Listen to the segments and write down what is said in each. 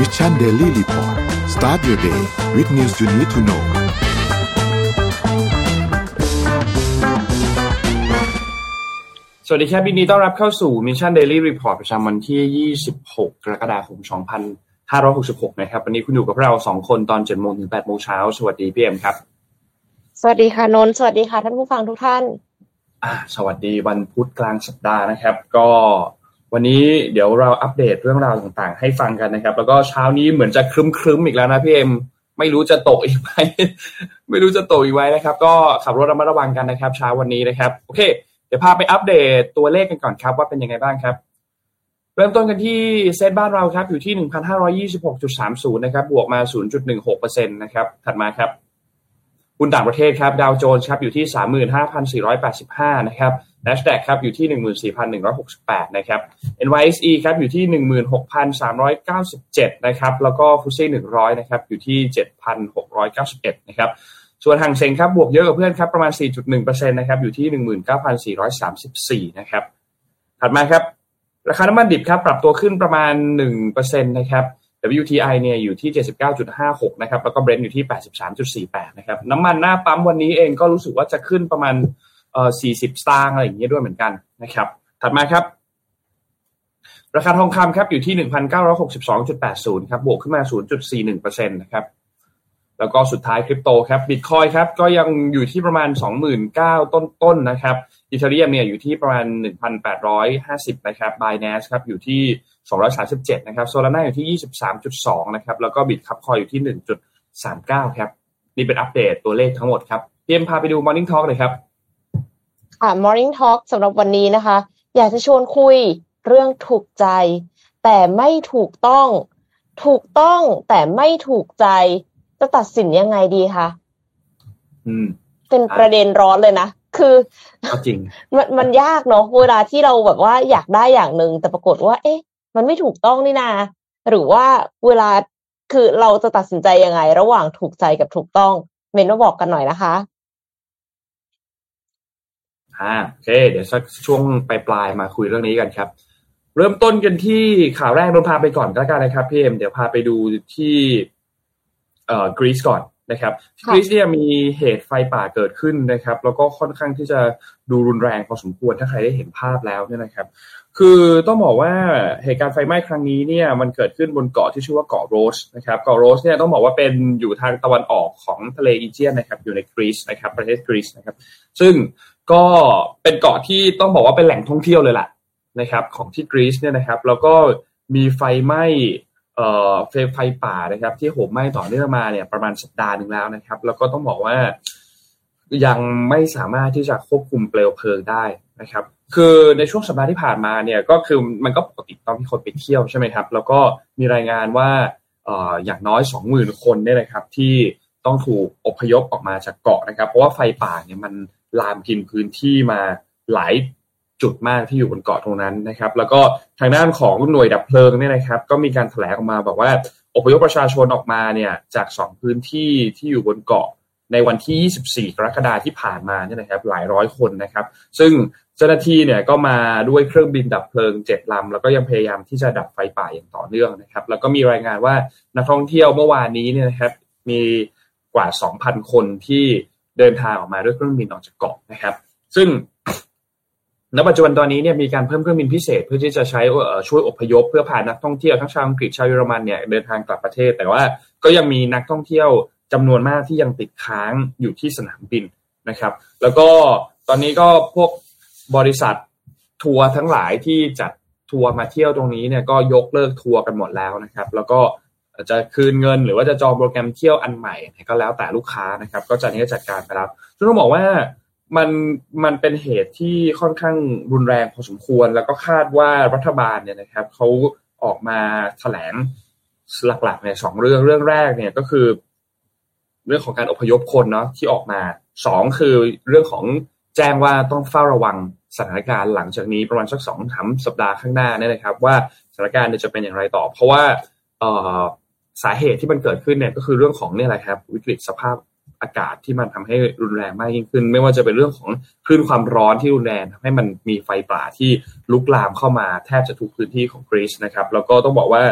Mission Daily Report start your day with news you need to know สวัสดีครับยินดีต้อนรับเข้าสู่ Mission Daily Report ประจำวันที่ 26 กรกฎาคม 2566 นะครับ วันนี้คุณอยู่กับเรา2คนตอน7โมงถึง8โมงเช้า สวัสดีพี่เอ็มครับ สวัสดีค่ะนนท์สวัสดีค่ะท่านผู้ฟังทุกท่าน อ่า สวัสดีวันพุธกลางสัปดาห์นะครับ ก็ วันนี้เดี๋ยวเราอัปเดตเรื่องราวต่างๆ ให้ฟังกันนะครับ แล้วก็เช้านี้เหมือนจะครึ้มๆอีกแล้วนะพี่เอ็มไม่รู้จะตกอีกไหมไม่รู้จะตกอีกไหมนะครับ ก็ขับรถระมัดระวังกันนะครับ เช้าวันนี้นะครับ โอเค เดี๋ยวพาไปอัปเดตตัวเลขกันก่อนครับ ว่าเป็นยังไงบ้างครับ เริ่มต้นกันที่เซ็ตบ้านเราครับ อยู่ที่ 1,526.30 นะครับ บวกมา 0.16%นะครับ ถัดมาครับ หุ้นต่างประเทศครับดาวโจนส์ครับอยู่ที่ 35,485 นะครับ NASDAQ ครับอยู่ที่ 14,168 นะครับ NYSE ครับอยู่ที่ 16,397 นะครับ แล้วก็ฟุตซี่100 นะครับ อยู่ที่ 7,691 นะครับ ส่วนห่างเซ็งครับบวกเยอะกว่าเพื่อนครับประมาณ 4.1%นะครับอยู่ที่ 19,434 นะครับ ถัดมาครับ ราคาน้ำมันดิบครับปรับตัวขึ้นประมาณ 1%นะครับ WTI เนี่ยอยู่ที่ 79.56 นะครับ แล้วก็ Brent อยู่ที่ 83.48 นะครับ น้ำมันหน้าปั๊มวันนี้เองก็รู้สึกว่าจะขึ้นประมาณเอ่อ40 สตางค์อะไรอย่างเงี้ยด้วยเหมือนกันนะครับ ถัดมาครับ ราคาทองคำครับอยู่ที่ 1,962.80 ครับ บวกขึ้นมา 0.41%นะครับ แล้วก็สุดท้ายคริปโตครับบิตคอยครับก็ยังอยู่ที่ประมาณ 29,000 ต้นๆนนะครับอีเทเรียมเนี่ยอยู่ที่ประมาณ 1,850 นะครับ b ายน n สครับอยู่ที่ 237 นะครับโซลาร่าอยู่ที่ 23.2 นะครับ แล้วก็บิตคับคอยอยู่ที่ 1.39 ครับ นี่เป็นอัปเดตตัวเลขทั้งหมดครับเตรียมพาไปดู Morning Talk เลยครับค่ะ Morning Talk สำหรับวันนี้นะคะ อยากจะชวนคุยเรื่องถูกใจ แต่ไม่ถูกต้อง ถูกต้องแต่ไม่ถูกใจ จะตัดสินยังไงดีคะอืม เป็นประเด็นร้อนเลยนะคือก็จริงมันมันยากเนาะเวลาที่เราแบบว่าอยากได้อย่างหนึ่งแต่ปรากฏว่า เอ๊ะ มันไม่ถูกต้องนี่นาหรือว่าเวลาคือเราจะตัดสินใจยังไง ระหว่างถูกใจกับถูกต้อง เมนมาบอกกันหน่อยนะคะอ่าโอเค เดี๋ยวสักช่วงปลายๆมาคุยเรื่องนี้กันครับ เริ่มต้นกันที่ข่าวแรกเราพาไปก่อนก็แล้วกันนะครับพี่เอ็มเดี๋ยวพาไปดูที่เอ่อกรีซก่อนนะครับค่ะกรีซเนี่ยมีเหตุไฟป่าเกิดขึ้นนะครับ แล้วก็ค่อนข้างที่จะดูรุนแรงพอสมควรถ้าใครได้เห็นภาพแล้วเนี่ยนะครับ คือต้องบอกว่าเหตุการณ์ไฟไหม้ครั้งนี้เนี่ยมันเกิดขึ้นบนเกาะที่ชื่อว่าเกาะโรดส์นะครับเกาะโรดส์เนี่ยต้องบอกว่าเป็นอยู่ทางตะวันออกของทะเลอีเจียนนะครับอยู่ในกรีซนะครับประเทศกรีซนะครับซึ่งก็เป็นเกาะที่ต้องบอกว่าเป็นแหล่งท่องเที่ยวเลยแหละนะครับของที่กรีซเนี่ยนะครับแล้วก็มีไฟไหม้เอ่อไฟไฟป่านะครับ ที่โหมไหม้ต่อเนื่องมาเนี่ยประมาณสัปดาห์หนึ่งแล้วนะครับ แล้วก็ต้องบอกว่ายังไม่สามารถที่จะควบคุมเปลวเพลิงได้นะครับ คือในช่วงสัปดาห์ที่ผ่านมาเนี่ยก็คือมันก็ปกติตอนที่คนไปเที่ยวใช่ไหมครับ แล้วก็มีรายงานว่าอย่างน้อยสองหมื่นคนเนี่ยนะครับ ที่ต้องถูกอพยพออกมาจากเกาะนะครับ เพราะว่าไฟป่าเนี่ยมันลามกินพื้นที่มาหลายจุดมากที่อยู่บนเกาะตรงนั้นนะครับ แล้วก็ทางด้านของหน่วยดับเพลิงเนี่ยนะครับ ก็มีการแถลงออกมาบอกว่าอพยพประชาชนออกมาเนี่ยจากสองพื้นที่ที่อยู่บนเกาะในวันที่ 24 กรกฎาคมที่ผ่านมาเนี่ยนะครับ หลายร้อยคนนะครับ ซึ่ง เจ้าหน้าที่เนี่ยก็มาด้วยเครื่องบินดับเพลิงเจ็ดลำแล้วก็ยังพยายามที่จะดับไฟป่าอย่างต่อเนื่องนะครับ แล้วก็มีรายงานว่านักท่องเที่ยวเมื่อวานนี้เนี่ยนะครับ มีกว่า 2,000 คนที่เดินทางออกมาด้วยเครื่องบินออกจากเกาะนะครับ ซึ่งณปัจจุบันตอนนี้เนี่ยมีการเพิ่มเครื่องบินพิเศษเพื่อที่จะใช้ช่วยอพยพ เพื่อพานักท่องเที่ยวทั้งชาวอังกฤษชาวเยอรมันเนี่ยเดินทางกลับประเทศ แต่ว่าก็ยังมีนักท่องเที่ยวจำนวนมากที่ยังติดค้างอยู่ที่สนามบินนะครับ แล้วก็ตอนนี้ก็พวก บริษัททัวร์ทั้งหลายที่จัดทัวร์มาเที่ยวตรงนี้เนี่ยก็ยกเลิกทัวร์กันหมดแล้วนะครับ แล้วก็จะคืนเงินหรือว่าจะจองโปรแกรมเที่ยวอันใหม่ก็แล้วแต่ลูกค้านะครับ ก็จะนี้จัดการไปแล้วซึ่งต้องบอกว่ามันมันเป็นเหตุที่ค่อนข้างรุนแรงพอสมควร แล้วก็คาดว่ารัฐบาลเนี่ยนะครับเขาออกมาแถลงหลักๆเนี่ยสองเรื่องเรื่องแรกเนี่ยก็คือ เรื่องของการอพยพคนเนาะที่ออกมาสองคือเรื่องของ แจ้งว่าต้องเฝ้าระวังสถานการณ์หลังจากนี้ประมาณสักสองสามสัปดาห์ข้างหน้าเนี่ยนะครับ ว่าสถานการณ์จะเป็นอย่างไรต่อ เพราะว่าเสาเหตุที่มันเกิดขึ้นเนี่ยก็คือเรื่องของเนี่ยแหละครับ วิกฤตสภาพอากาศที่มันทำให้รุนแรงมากยิ่งขึ้น ไม่ว่าจะเป็นเรื่องของคลื่นความร้อนที่รุนแรงทำให้มันมีไฟป่าที่ลุกลามเข้ามาแทบจะทุกพื้นที่ของกรีซนะครับแล้วก็ต้องบอกว่า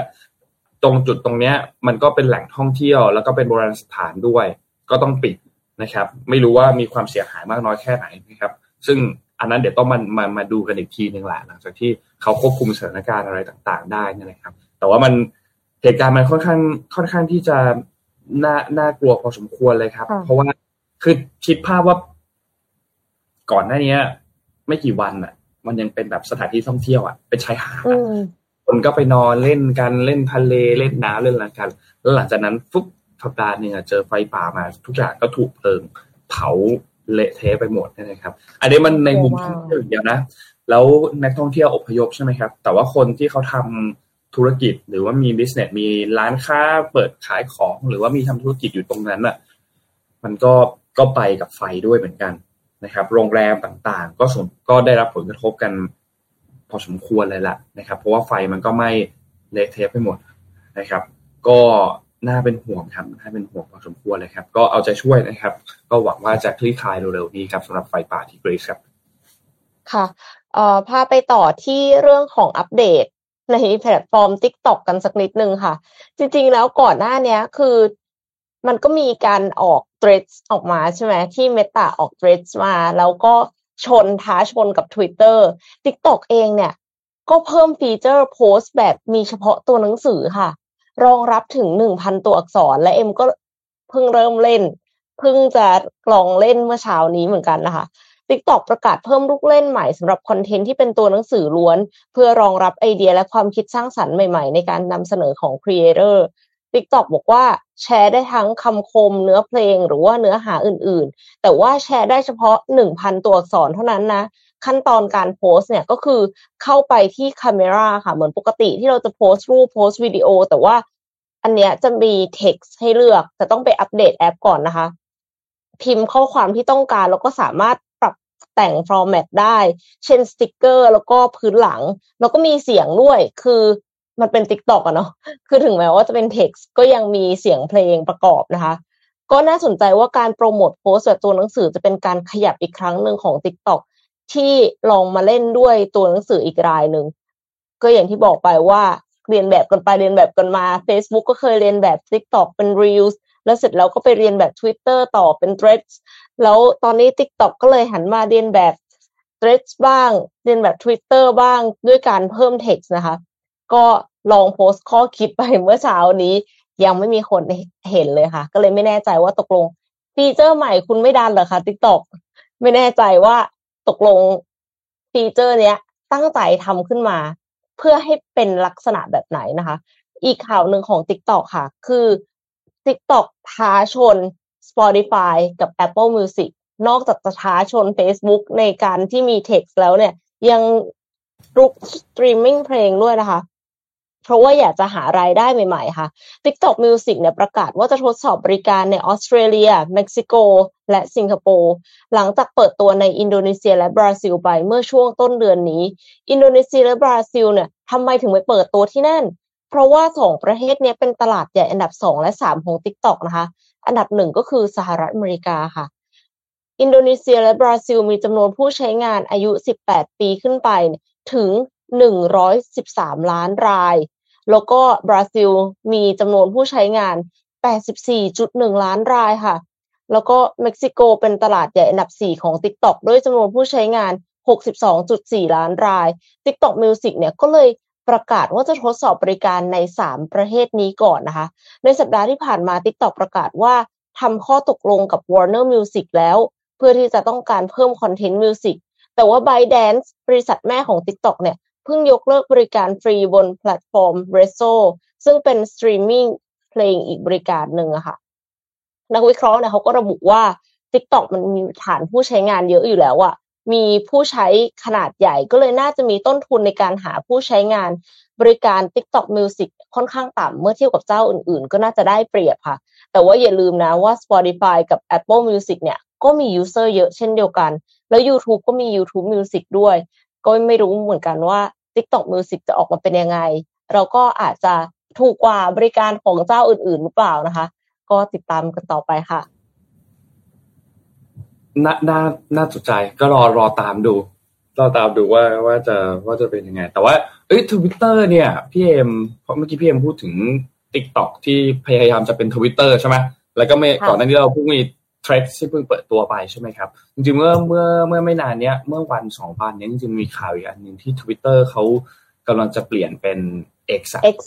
ตรงจุดตรงเนี้ยมันก็เป็นแหล่งท่องเที่ยว แล้วก็เป็นโบราณสถานด้วย ก็ต้องปิด นะครับ ไม่รู้ว่ามีความเสียหายมากน้อยแค่ไหนนะครับ ซึ่งอันนั้นเดี๋ยวต้องมามามาดูกันอีกทีหนึ่งแหละหลังจากที่เขาควบคุมสถานการณ์อะไรต่างๆ ได้นี่นะครับ แต่ว่ามันเหตุการณ์มันค่อนข้างค่อนข้างที่จะน่าน่ากลัวพอสมควรเลยครับ เพราะว่าคือคิดภาพว่าก่อนหน้านี้ไม่กี่วันอะ มันยังเป็นแบบสถานที่ท่องเที่ยวอะเป็นชายหาดคนก็ไปนอนเล่นกันเล่นทะเลเล่นน้ำเล่นอะไรกันแล้วหลังจากนั้นฟุบ สัปดาห์นึงเจอไฟป่ามา ทุกอย่างก็ถูกเพลิงเผาเละเทะไปหมดนะครับ อันนี้มันในมุมท่องเที่ยวอย่างเดียวนะ แล้วนักท่องเที่ยวอพยพใช่ไหมครับ แต่ว่าคนที่เขาทำธุรกิจหรือว่ามีบิสเนสมีร้านค้าเปิดขายของหรือว่ามีทำธุรกิจอยู่ตรงนั้นอะมันก็ก็ไปกับไฟด้วยเหมือนกันนะครับ โรงแรมต่างๆ ก็สมก็ได้รับผลกระทบกัน พอสมควรเลยล่ะนะครับ เพราะว่าไฟมันก็ไม่เละเทะไปหมดนะครับ ก็ น่าเป็นห่วงครับน่าเป็นห่วงพอสมควรเลยครับ ก็เอาใจช่วยนะครับ ก็หวังว่าจะคลี่คลายเร็วๆนี้ครับสำหรับไฟป่าที่กรีซครับ ค่ะเอ่อพาไปต่อที่เรื่องของอัปเดตในแพลตฟอร์ม TikTok กันสักนิดนึงค่ะ จริงๆแล้วก่อนหน้านี้คือมันก็มีการออก threads ออกมาใช่ไหมที่เมตาออก threads มา แล้วก็ชนท้าชนกับ Twitter TikTok เองเนี่ย ก็เพิ่มฟีเจอร์โพสต์แบบมีเฉพาะตัวหนังสือค่ะ รองรับถึงหนึ่งพันตัวอักษร และเอ็มก็เพิ่งเริ่มเล่น เพิ่งจะลองเล่นเมื่อเช้านี้เหมือนกันนะคะ TikTok ประกาศเพิ่มลูกเล่นใหม่สำหรับคอนเทนต์ที่เป็นตัวหนังสือล้วน เพื่อรองรับไอเดียและความคิดสร้างสรรค์ใหม่ๆ ในการนำเสนอของครีเอเตอร์ TikTok บอกว่าแชร์ได้ทั้งคำคมเนื้อเพลงหรือว่าเนื้อหาอื่นๆ แต่ว่าแชร์ได้เฉพาะ 1,000 ตัวอักษรเท่านั้นนะ ขั้นตอนการโพสเนี่ยก็คือเข้าไปที่ Camera ค่ะ เหมือนปกติที่เราจะโพสรูปโพสวิดีโอ แต่ว่าอันเนี้ยจะมี text ให้เลือก แต่ต้องไปอัปเดตแอปก่อนนะคะ พิมพ์ข้อความที่ต้องการแล้วก็สามารถปรับแต่ง format ได้ เช่นสติกเกอร์ แล้วก็พื้นหลัง แล้วก็มีเสียงด้วย คือมันเป็น TikTok อะเนาะ คือถึงแม้ว่าจะเป็นเท็กซ์ก็ยังมีเสียงเพลงประกอบนะคะก็น่าสนใจว่าการโปรโมทโพสต์แบบตัวหนังสือจะเป็นการขยับอีกครั้งหนึ่งของ TikTok ที่ลองมาเล่นด้วยตัวหนังสืออีกรายหนึ่งก็อย่างที่บอกไปว่าเลียนแบบกันไปเลียนแบบกันมา Facebook ก็เคยเลียนแบบ TikTok เป็น Reels แล้วเสร็จแล้วก็ไปเลียนแบบ Twitter ต่อเป็น Threads แล้วตอนนี้ TikTok ก็เลยหันมาเลียนแบบ Threads บ้าง เลียนแบบ Twitter บ้างด้วยการเพิ่ม text นะคะ ก็ลองโพสต์ข้อคิดไปเมื่อเช้านี้ ยังไม่มีคนเห็นเลยค่ะ ก็เลยไม่แน่ใจว่าตกลง feature ใหม่คุณไม่ดันเหรอคะ TikTok ไม่แน่ใจว่า ตกลง feature เนี้ย ตั้งใจทำขึ้นมา เพื่อให้เป็นลักษณะแบบไหนนะคะ อีกข่าวหนึ่งของ TikTok ค่ะ คือ TikTok ท้าชน Spotify กับ Apple Music นอกจากจะท้าชน Facebook ในการที่มี text แล้วเนี่ย ยังรุกสตรีมมิ่งเพลงด้วยนะคะ เพราะว่าอยากจะหารายได้ใหม่ ๆ ค่ะ TikTok Music เนี่ยประกาศว่าจะทดสอบบริการในออสเตรเลีย เม็กซิโก และสิงคโปร์ หลังจากเปิดตัวในอินโดนีเซียและบราซิลไปเมื่อช่วงต้นเดือนนี้ อินโดนีเซียและบราซิลเนี่ยทำไมถึงไปเปิดตัวที่นั่น เพราะว่าสองประเทศนี้เป็นตลาดใหญ่อันดับสองและสามของ TikTok นะคะ อันดับหนึ่งก็คือสหรัฐอเมริกาค่ะอินโดนีเซียและบราซิลมีจำนวนผู้ใช้งานอายุ 18 ปีขึ้นไปถึง 113 ล้านราย แล้วก็บราซิลมีจำนวนผู้ใช้งาน 84.1 ล้านรายค่ะ แล้วก็เม็กซิโกเป็นตลาดใหญ่อันดับ 4 ของ TikTok ด้วยจำนวนผู้ใช้งาน 62.4 ล้านราย TikTok Music เนี่ยก็เลยประกาศว่าจะทดสอบบริการใน 3 ประเทศนี้ก่อนนะคะ ในสัปดาห์ที่ผ่านมา TikTok ประกาศว่าทำข้อตกลงกับ Warner Music แล้ว เพื่อที่จะต้องการเพิ่ม content music แต่ว่า ByteDance บริษัทแม่ของ TikTok เนี่ย เพิ่งยกเลิกบริการฟรีบนแพลตฟอร์ม r e z o ซึ่งเป็นสตรีมมิ่งเพลงอีกบริการหนึ่งอะค่ะ นักวิเคราะห์เนี่ยเขาก็ระบุว่า TikTok มันมีฐานผู้ใช้งานเยอะอยู่แล้วอะมีผู้ใช้ขนาดใหญ่ก็เลยน่าจะมีต้นทุนในการหาผู้ใช้งานบริการ TikTok Music ค่อนข้างต่ำเมื่อเทียบกับเจ้าอื่นๆ ก็น่าจะได้เปรียบค่ะ แต่ว่าอย่าลืมนะว่า Spotify กับ Apple Music เนี่ยก็มียูเซอร์เยอะเช่นเดียวกัน แล้ว YouTube ก็มี YouTube Music ด้วย ก็ไม่รู้เหมือนกันว่า TikTok Music จะออกมาเป็นยังไง เราก็อาจจะถูกกว่าบริการของเจ้าอื่น ๆ หรือเปล่านะคะ ก็ติดตามกันต่อไปค่ะน่าน่าน่าสนใจก็รอรอตามดูรอตามดูว่าว่าจะว่าจะเป็นยังไง แต่ว่าเอ้ยทวิตเตอร์เนี่ยพี่เอ็มเพราะเมื่อกี้พี่เอ็มพูดถึง TikTok ที่พยายามจะเป็นทวิตเตอร์ใช่ไหมแล้วก็ไม่ก่อนหน้านี้เราเพิ่งมี Threads ที่เพิ่งเปิดตัวไปใช่ไหมครับ จริงๆเมื่อเมื่อเมื่อไม่นานเนี้ยเมื่อวันสองวันเนี้ยจริงๆมีข่าวอีกอันหนึ่งที่ Twitter เขากำลังจะเปลี่ยนเป็น X X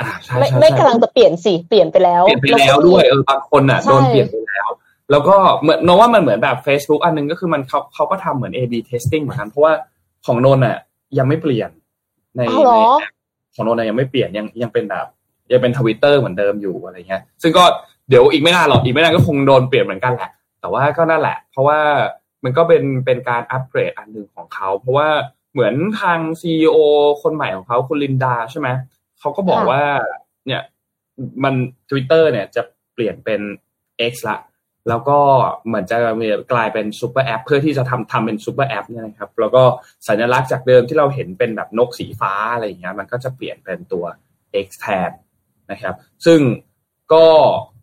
อ่าใช่ไม่ใช่ไม่ใช่กำลังจะเปลี่ยนสิเปลี่ยนไปแล้วเปลี่ยนไปแล้วด้วยเออบางคนอะใช่โดนเปลี่ยนไปแล้ว แล้วก็เหมือนโนว่ามันเหมือนแบบ Facebook อันหนึงก็คือมันเขาเขาก็ทำเหมือน A/B testing เหมือนกันเพราะว่าของโนนอะยังไม่เปลี่ยนในอ้าวเหรในอของโนนอะยังไม่เปลี่ยนยังยังเป็นแบบยังเป็นทวิตเตอร์เหมือนเดิมอยู่อะไรเงี้ย ซึ่งก็ เดี๋ยวอีกไม่นานหรอกอีกไม่นานก็คงโดนเปลี่ยนเหมือนกันแหละ แต่ว่าก็นั่นแหละ เพราะว่ามันก็เป็นเป็นการอัปเกรดอันหนึ่งของเขา เพราะว่าเหมือนทาง CEO คนใหม่ของเขาคุณลินดาใช่ไหมเขาก็บอกค่ะว่า เนี่ย มัน Twitter เนี่ยจะเปลี่ยนเป็น X ละแล้วก็เหมือนจะมีกลายเป็น super app เพื่อที่จะทำทำเป็น super app เนี่ยนะครับ แล้วก็สัญลักษณ์จากเดิมที่เราเห็นเป็นแบบนกสีฟ้าอะไรอย่างเงี้ย มันก็จะเปลี่ยนเป็นตัว X แทนนะครับ ซึ่งก็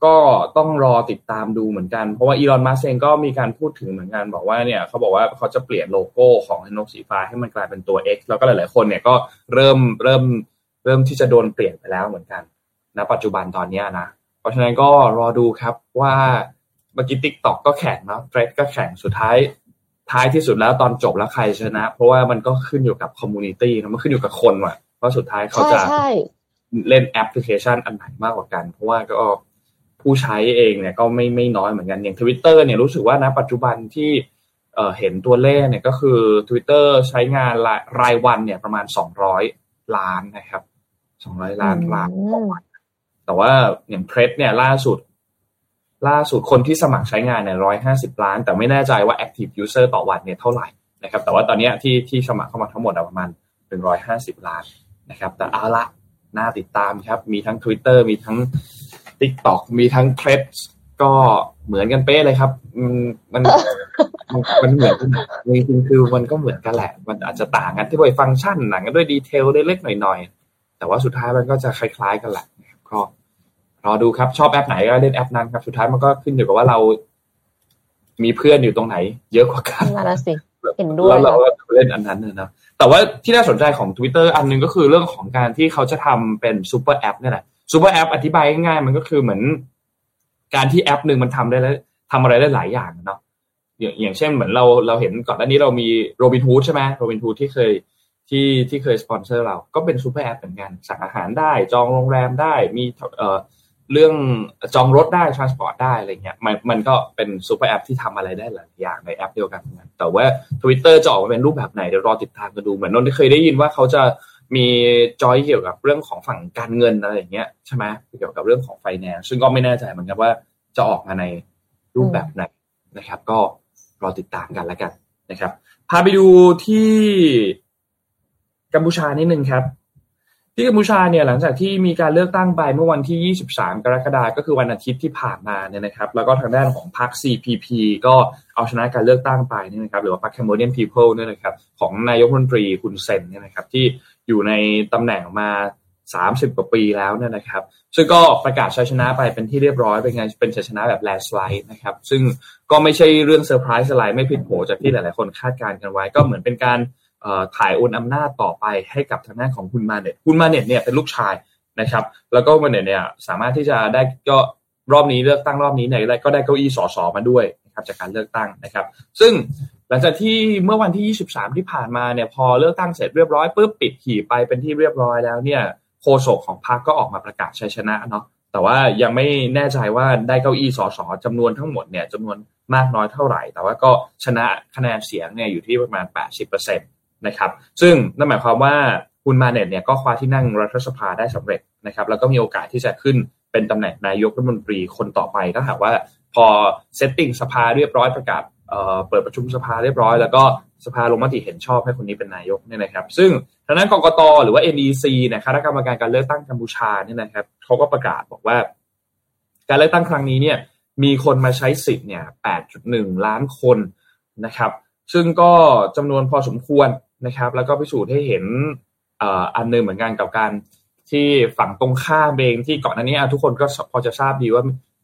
ก็ต้องรอติดตามดูเหมือนกัน เพราะว่าอีลอนมัสก์เองก็มีการพูดถึงเหมือนกันบอกว่าเนี่ยเขาบอกว่าเขาจะเปลี่ยนโลโก้ของนกสีฟ้าให้มันกลายเป็นตัว X แล้วก็หลาย ๆ คนเนี่ยก็เริ่มเริ่มเริ่มที่จะโดนเปลี่ยนไปแล้วเหมือนกันณปัจจุบันตอนเนี้ยนะ เพราะฉะนั้นก็รอดูครับว่าเมื่อกี้ TikTok ก็แข่งเนาะ Threads ก็แข่งสุดท้ายท้ายที่สุดแล้วตอนจบแล้วใครชนะ เพราะว่ามันก็ขึ้นอยู่กับ community นะมันขึ้นอยู่กับคนว่ะว่าสุดท้ายเขาใช่จะใช่เล่นแอปพลิเคชันอันไหนมากกว่ากัน เพราะว่าก็ ผู้ใช้เองเนี่ยก็ไม่ไม่น้อยเหมือนกันอย่างทวิตเตอร์เนี่ยรู้สึกว่านะปัจจุบันที่เเห็นตัวเลขเนี่ยก็คือ Twitter ใช้งานรายวันเนี่ยประมาณ 200 ล้านนะครับ 200 ล้านล้านต่อวันแต่ว่าอย่างเพรสเนี่ยล่าสุด ล่าสุดคนที่สมัครใช้งานเนี่ยร้อยห้าสิบล้าน แต่ไม่แน่ใจว่า active user ต่อวันเนี่ยเท่าไหร่นะครับ แต่ว่าตอนนี้ที่ที่สมัครเข้ามาทั้งหมดอะประมาณหนึ่งร้อยห้าสิบล้านนะครับ แต่เอาละน่าติดตามครับ มีทั้ง Twitter มีทั้ง TikTok มีทั้ง t r e d ก็เหมือนกันเป๊ะเลยครับอืมมันมันมันเหมือนกันจริงๆคือมันก็เหมือนกันแหละ มันอาจจะต่างกันที่ด้วยฟังก์ชันหนังกันด้วย detail เล็กๆหน่อยๆ แต่ว่าสุดท้ายมันก็จะคล้ายๆกันแหละนะครับก็รอดูครับชอบแอปไหนก็เล่นแอปนั้นครับ สุดท้ายมันก็ขึ้นอยู่กับว่าเรา มีเพื่อนอยู่ตรงไหน เยอะกว่ากันนั่นนะสิเห็นด้วยแล้วเราค่ะก็เล่นอันนั้นนะนะแต่ว่าที่น่าสนใจของ Twitter อันหนึงก็คือเรื่องของการที่เขาจะทำเป็น super app นี่แหละ super app อธิบายง่ายๆมันก็คือเหมือน การที่แอปหนึ่งมันทำได้แล้วทำอะไรได้หลายอย่างเนาะอย่างอย่างเช่นเหมือนเราเราเห็นก่อนหน้านี้เรามีโรบินฮูดใช่ไหมโรบินฮูดที่เคยที่ที่เคยสปอนเซอร์เราก็เป็น super app เหมือนกัน สั่งอาหารได้ จองโรงแรมได้มีเอ่อเรื่องจองรถได้ transport ได้อะไรเงี้ยมันมันก็เป็น super app ที่ทำอะไรได้หลายอย่างในแอปเดียวกันเหมือนกันแต่ว่า Twitter จะออกมาเป็นรูปแบบไหนเดี๋ยวรอติดตามกันดูเหมือนนนท์เคยได้ยินว่าเขาจะ มีจอยเกี่ยวกับเรื่องของฝั่งการเงินอะไรอย่างเงี้ยใช่ไหมเกี่ยวกับเรื่องของไฟแนนซ์ซึ่งก็ไม่แน่ใจเหมือนกันว่าจะออกมาในรูปแบบไหนนะครับ ก็รอติดตามกันแล้วกันนะครับ พาไปดูที่กัมพูชานิดนึงครับ ที่กัมพูชาเนี่ยหลังจากที่มีการเลือกตั้งไปเมื่อวันที่ 23 กรกฎาคมก็คือวันอาทิตย์ที่ผ่านมาเนี่ยนะครับ แล้วก็ทางด้านของพรรค CPP ก็เอาชนะการเลือกตั้งไปเนี่ยนะครับ หรือว่าพรรค Cambodian People เนี่ยนะครับ ของนายกรัฐมนตรีคุณฮุนเซนเนี่ยนะครับที่ อยู่ในตำแหน่งมา30กว่าปีแล้วเนี่ยนะครับ ซึ่งก็ประกาศชัยชนะไปเป็นที่เรียบร้อย เป็นไงเป็นชัยชนะแบบ landslide นะครับ ซึ่งก็ไม่ใช่เรื่องเซอร์ไพรส์อะไรไม่ผิดโผจากที่หลาย ๆ คนคาดการณ์กันไว้ ก็เหมือนเป็นการถ่ายโอนอำนาจต่อไปให้กับทางด้านของคุณมาเน็ตคุณมาเน็ตเนี่ยเป็นลูกชายนะครับ แล้วก็มาเน็ตเนี่ยสามารถที่จะได้ก็รอบนี้เลือกตั้งรอบนี้เนี่ยได้ก็ได้เก้าอี้ ส.ส. มาด้วยนะครับจากการเลือกตั้งนะครับ ซึ่ง ลังจากที่เมื่อวันที่ 23 ที่ผ่านมาเนี่ยพอเลือกตั้งเสร็จเรียบร้อยปุ๊บปิดหีบไปเป็นที่เรียบร้อยแล้วเนี่ยโฆษกของพรรคก็ออกมาประกาศชัยชนะเนาะแต่ว่ายังไม่แน่ใจว่าได้เก้าอี้สสจำนวนทั้งหมดเนี่ยจำนวนมากน้อยเท่าไหร่ แต่ว่าก็ชนะคะแนนเสียงเนี่ยอยู่ที่ประมาณ 80%นะครับซึ่งนั่นหมายความว่าคุณมาเน็ตเนี่ยก็คว้าที่นั่งรัฐสภาได้สำเร็จนะครับแล้วก็มีโอกาสที่จะขึ้นเป็นตำแหน่งนายกรัฐมนตรีคนต่อไปถ้าหากว่าพอเซตติ้งสภาเรียบร้อยประกาศ เอ่อเปิดประชุมสภาเรียบร้อย แล้วก็สภาลงมติเห็นชอบให้คนนี้เป็นนายกเนี่ยนะครับ ซึ่งทางด้านกกตหรือว่า NEC เนี่ยคณะกรรมการการเลือกตั้งกัมพูชาเนี่ยนะครับเขาก็ประกาศบอกว่า การเลือกตั้งครั้งนี้เนี่ยมีคนมาใช้สิทธิ์เนี่ย 8.1 ล้านคนนะครับ ซึ่งก็จำนวนพอสมควรนะครับ แล้วก็พิสูจน์ให้เห็นอันนึงเหมือนกันกับการที่ฝั่งตรงข้ามเองที่ก่อนหน้านี้ทุกคนก็พอจะทราบดีว่า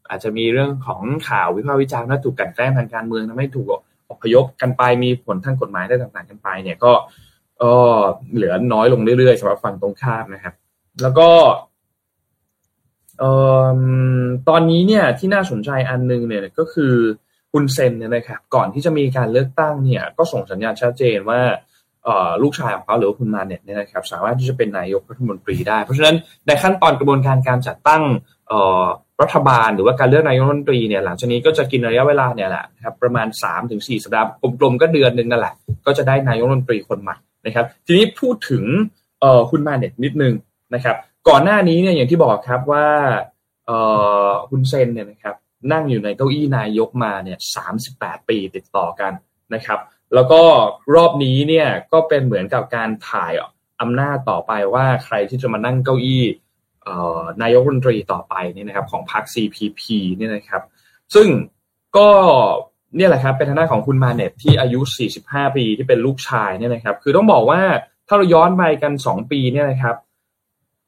อาจจะมีเรื่องของข่าววิพากษ์วิจารณ์ว่าถูกกันแกล้งทางการเมืองทำให้ถูกอพยพกันไปมีผลทางกฎหมายได้ต่างๆ กันไป เนี่ยก็เออเหลือน้อยลงเรื่อยๆสำหรับฝั่งตรงข้ามนะครับ แล้วก็เออตอนนี้เนี่ยที่น่าสนใจอันนึงเนี่ยก็คือคุณเซนเนี่ยนะครับก่อนที่จะมีการเลือกตั้งเนี่ยก็ส่งสัญญาณชัดเจนว่าลูกชายของเขาหรือคุณมาเน็ตเนี่ยนะครับสามารถที่จะเป็นนายกรัฐมนตรีได้ เพราะฉะนั้นในขั้นตอนกระบวนการการจัดตั้ง รัฐบาลหรือว่าการเลือกนายกรัฐมนตรีเนี่ยหลังจากนี้ก็จะกินระยะเวลาเนี่ยแหละครับประมาณ3-4ถึงสัปดาห์กลมๆก็เดือนหนึ่งนั่นแหละ ก็จะได้นายกรัฐมนตรีคนใหม่นะครับ ทีนี้พูดถึงเอ่อคุณมาเน็ตนิดนึงนะครับ ก่อนหน้านี้เนี่ยอย่างที่บอกครับว่าเอ่อคุณเซนเนี่ยนะครับนั่งอยู่ในเก้าอี้นายกมาเนี่ยสาปีติดต่อกันนะครับ แล้วก็รอบนี้เนี่ยก็เป็นเหมือนกับการถ่ายอำนาจต่อไปว่าใครที่จะมานั่งเก้าอี้ นายกรัฐมนตรีต่อไปนี่นะครับของพรรค CPP เนี่ยนะครับ ซึ่งก็เนี่ยแหละครับเป็นทางด้านของคุณมาเน็ตที่อายุ 45 ปีที่เป็นลูกชายเนี่ยนะครับ คือต้องบอกว่าถ้าเราย้อนไปกัน 2 ปีเนี่ยนะครับ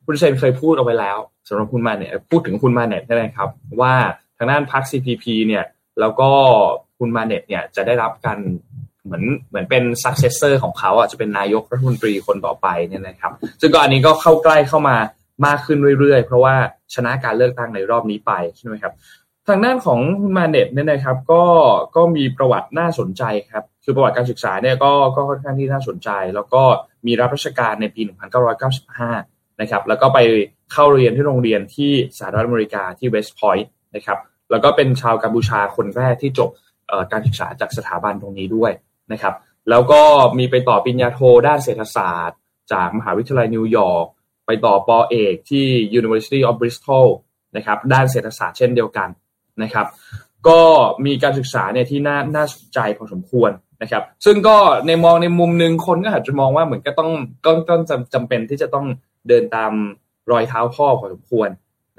คุณเซนเคยพูดเอาไว้แล้วสำหรับคุณมาเน็ตพูดถึงคุณมาเน็ตนะครับ ว่าทางด้านพรรค CPP เนี่ยแล้วก็คุณมาเน็ตเนี่ยจะได้รับการเหมือนเหมือนเป็น successor ของเขาอะจะเป็นนายกรัฐมนตรีคนต่อไปเนี่ยนะครับ ซึ่งก็อันนี้ก็เข้าใกล้เข้ามา มากขึ้นเรื่อยๆ เพราะว่าชนะการเลือกตั้งในรอบนี้ไปใช่ไหมครับ ทางด้านของคุณมาเน็ตเนี่ยนะครับ ก็ก็มีประวัติน่าสนใจครับ คือประวัติการศึกษาเนี่ยก็ก็ค่อนข้างที่น่าสนใจ แล้วก็มีรับราชการในปี 1995 นะครับ แล้วก็ไปเข้าเรียนที่โรงเรียนที่สหรัฐอเมริกาที่เวสต์พอยต์นะครับ แล้วก็เป็นชาวกัมพูชาคนแรกที่จบการศึกษาจากสถาบันตรงนี้ด้วยนะครับ แล้วก็มีไปต่อปริญญาโทด้านเศรษฐศาสตร์ จากมหาวิทยาลัยนิวยอร์ก ไปต่อปอเอกที่ University of Bristol นะครับ ด้านเศรษฐศาสตร์เช่นเดียวกันนะครับ ก็มีการศึกษาเนี่ยที่น่าน่าสนใจพอสมควรนะครับ ซึ่งก็ในมองในมุมหนึ่งคนก็อาจจะมองว่าเหมือนก็ต้องก็ต้องจำเป็นที่จะต้องเดินตามรอยเท้าพ่อพอสมควร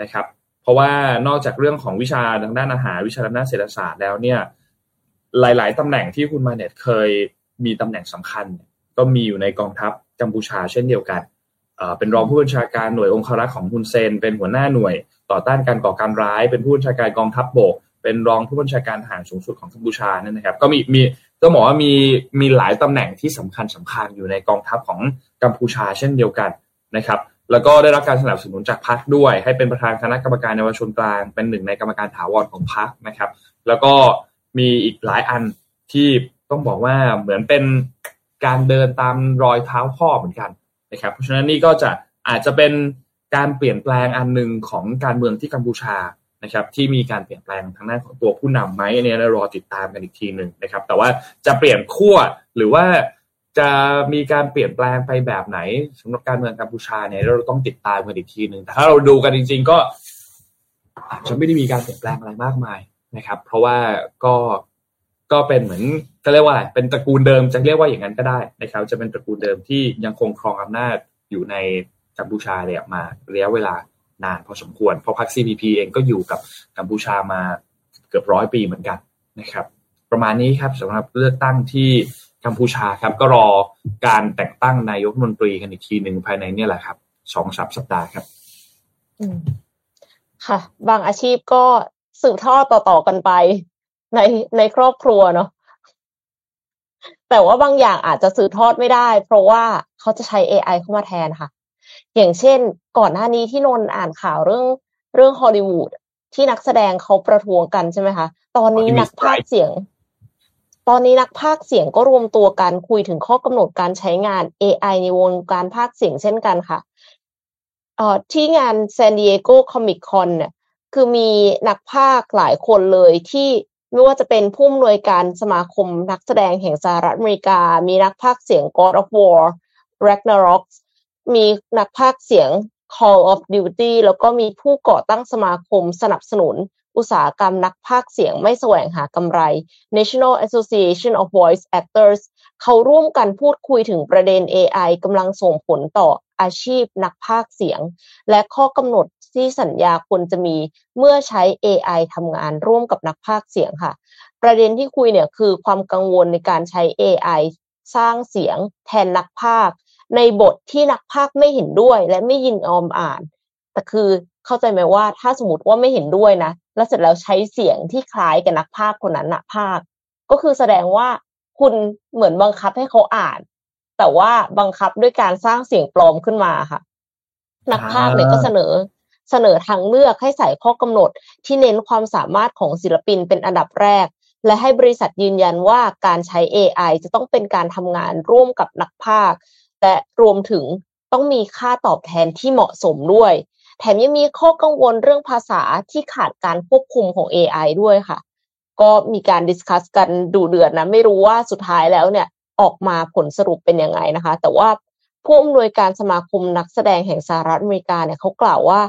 นะครับ เพราะว่านอกจากเรื่องของวิชาทางด้านอาหารวิชาด้านเศรษฐศาสตร์แล้วเนี่ย หลาย ๆตำแหน่งที่คุณมาเน็ตเคยมีตำแหน่งสำคัญ ก็มีอยู่ในกองทัพกัมพูชาเช่นเดียวกัน เป็นรองผู้บัญชาการหน่วยองครักษ์ของฮุนเซน เป็นหัวหน้าหน่วยต่อต้านการก่อการร้าย เป็นผู้บัญชาการกองทัพบบก เป็นรองผู้บัญชาการทหารสูงสุดของกัมพูชานั่นนะครับ ก็มีมีก็บอกว่ามีมีหลายตำแหน่งที่สำคัญสำคัญอยู่ในกองทัพของกัมพูชาเช่นเดียวกันนะครับ แล้วก็ได้รับการสนับสนุนจากพรรคด้วย ให้เป็นประธานคณะกรรมการเยาวชนกลาง เป็นหนึ่งในกรรมการถาวรของพรรคนะครับ แล้วก็มีอีกหลายอันที่ต้องบอกว่าเหมือนเป็นการเดินตามรอยเท้าพ่อเหมือนกัน นะครับเพราะฉะนั้นนี่ก็จะอาจจะเป็นการเปลี่ยนแปลงอันหนึ่งของการเมืองที่กัมพูชานะครับที่มีการเปลี่ยนแปลงทางด้านของตัวผู้นำไหมอันนี้เรารอติดตามกันอีกทีหนึ่งนะครับ แต่ว่าจะเปลี่ยนขั้วหรือว่าจะมีการเปลี่ยนแปลงไปแบบไหนสำหรับการเมืองกัมพูชาเนี่ยเราต้องติดตามกันอีกทีหนึ่งแต่ถ้าเราดูกันจริง ๆ ก็อาจจะไม่ได้มีการเปลี่ยนแปลงอะไรมากมายนะครับ เพราะว่าก็ ก็เป็นเหมือนจะเรียกว่าเป็นตระกูลเดิมจะเรียกว่าอย่างนั้นก็ได้นะครับ จะเป็นตระกูลเดิมที่ยังคงครองอำนาจอยู่ในกัมพูชาเนี่ยมาระยะเวลานานพอสมควรเพราะพรรค CPP เองก็อยู่กับกัมพูชามาเกือบร้อยปีเหมือนกันนะครับ ประมาณนี้ครับสำหรับเลือกตั้งที่กัมพูชาครับก็รอการแต่งตั้งนายกมนตรีกันอีกทีหนึ่งภายในนี่แหละครับสองสัปสัปดาห์ครับค่ะ บางอาชีพก็สืบทอดต่อๆกันไป ในในครอบครัวเนาะแต่ว่าบางอย่างอาจจะสืบทอดไม่ได้ เพราะว่าเขาจะใช้ AI เข้ามาแทนค่ะ อย่างเช่น ก่อนหน้านี้ที่นนอ่านข่าวเรื่องเรื่องฮอลลีวูดที่นักแสดงเขาประท้วงกันใช่ไหมคะ ตอนนี้นักพากย์เสียง ตอนนี้นักพากย์เสียงก็รวมตัวกันคุยถึงข้อกำหนดการใช้งาน AI ในวงการพากย์เสียงเช่นกันค่ะเอ่อที่งานซานดิเอโกคอมิคคอนเนี่ยคือมีนักพากย์หลายคนเลยที่ ไม่ว่าจะเป็นผู้อำนวยการสมาคมนักแสดงแห่งสหรัฐอเมริกา มีนักพากย์เสียง God of War Ragnarok มีนักพากย์เสียง Call of Duty แล้วก็มีผู้ก่อตั้งสมาคมสนับสนุน อุตสาหกรรมนักพากย์เสียงไม่แสวงหากำไร National Association of Voice Actors เขาร่วมกันพูดคุยถึงประเด็น AI กำลังส่งผลต่อ อาชีพนักพากเสียง และข้อกำหนดที่สัญญาควรจะมีเมื่อใช้ AI ทำงานร่วมกับนักพากเสียงค่ะ ประเด็นที่คุยเนี่ยคือความกังวลในการใช้ AI สร้างเสียงแทนนักพากในบทที่นักพากไม่เห็นด้วย และไม่ยินออมอ่าน แต่คือเข้าใจไหมว่าถ้าสมมติว่าไม่เห็นด้วยนะ แล้วเสร็จแล้วใช้เสียงที่คล้ายกับนักพากคนนั้นนักพากก็คือแสดงว่าคุณเหมือนบังคับให้เขาอ่าน แต่ว่าบังคับด้วยการสร้างเสียงปลอมขึ้นมาค่ะ นักพากย์เนี่ยก็เสนอเสนอทางเลือกให้ใส่ข้อกำหนดที่เน้นความสามารถของศิลปินเป็นอันดับแรก และให้บริษัทยืนยันว่าการใช้ AI จะต้องเป็นการทำงานร่วมกับนักภาค และรวมถึงต้องมีค่าตอบแทนที่เหมาะสมด้วย แถมยังมีข้อกังวลเรื่องภาษาที่ขาดการควบคุมของ AI ด้วยค่ะ ก็มีการดิสคัสกันดูเดือดนะ ไม่รู้ว่าสุดท้ายแล้วเนี่ย ออกมาผลสรุปเป็นยังไงนะคะ แต่ว่าผู้อำนวยการสมาคมนักแสดงแห่งสหรัฐอเมริกาเนี่ยเขากล่าวว่า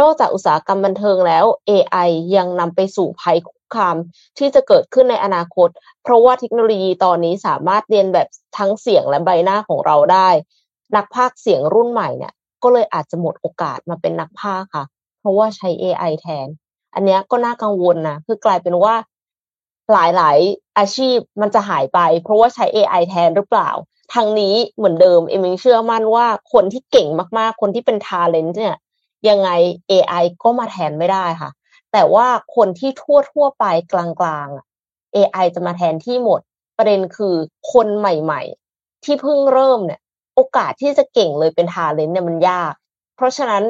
นอกจากอุตสาหกรรมบันเทิงแล้ว AI ยังนำไปสู่ภัยคุกคามที่จะเกิดขึ้นในอนาคต เพราะว่าเทคโนโลยีตอนนี้สามารถเรียนแบบทั้งเสียงและใบหน้าของเราได้ นักพากเสียงรุ่นใหม่เนี่ยก็เลยอาจจะหมดโอกาสมาเป็นนักพากค่ะ เพราะว่าใช้ AI แทน อันนี้ก็น่ากังวลนะคือกลายเป็นว่า หลายๆ อาชีพมันจะหายไป เพราะว่าใช้ AI แทนหรือเปล่า ทางนี้เหมือนเดิมเอมิงเชื่อมั่นว่าคนที่เก่งมากๆ คนที่เป็น talent เนี่ย ยังไง AI ก็มาแทนไม่ได้ค่ะ แต่ว่าคนที่ทั่วทั่วไปกลางๆ AI จะมาแทนที่หมด ประเด็นคือคนใหม่ๆ ที่เพิ่งเริ่มเนี่ย โอกาสที่จะเก่งเลยเป็น talent เนี่ยมันยาก เพราะฉะนั้น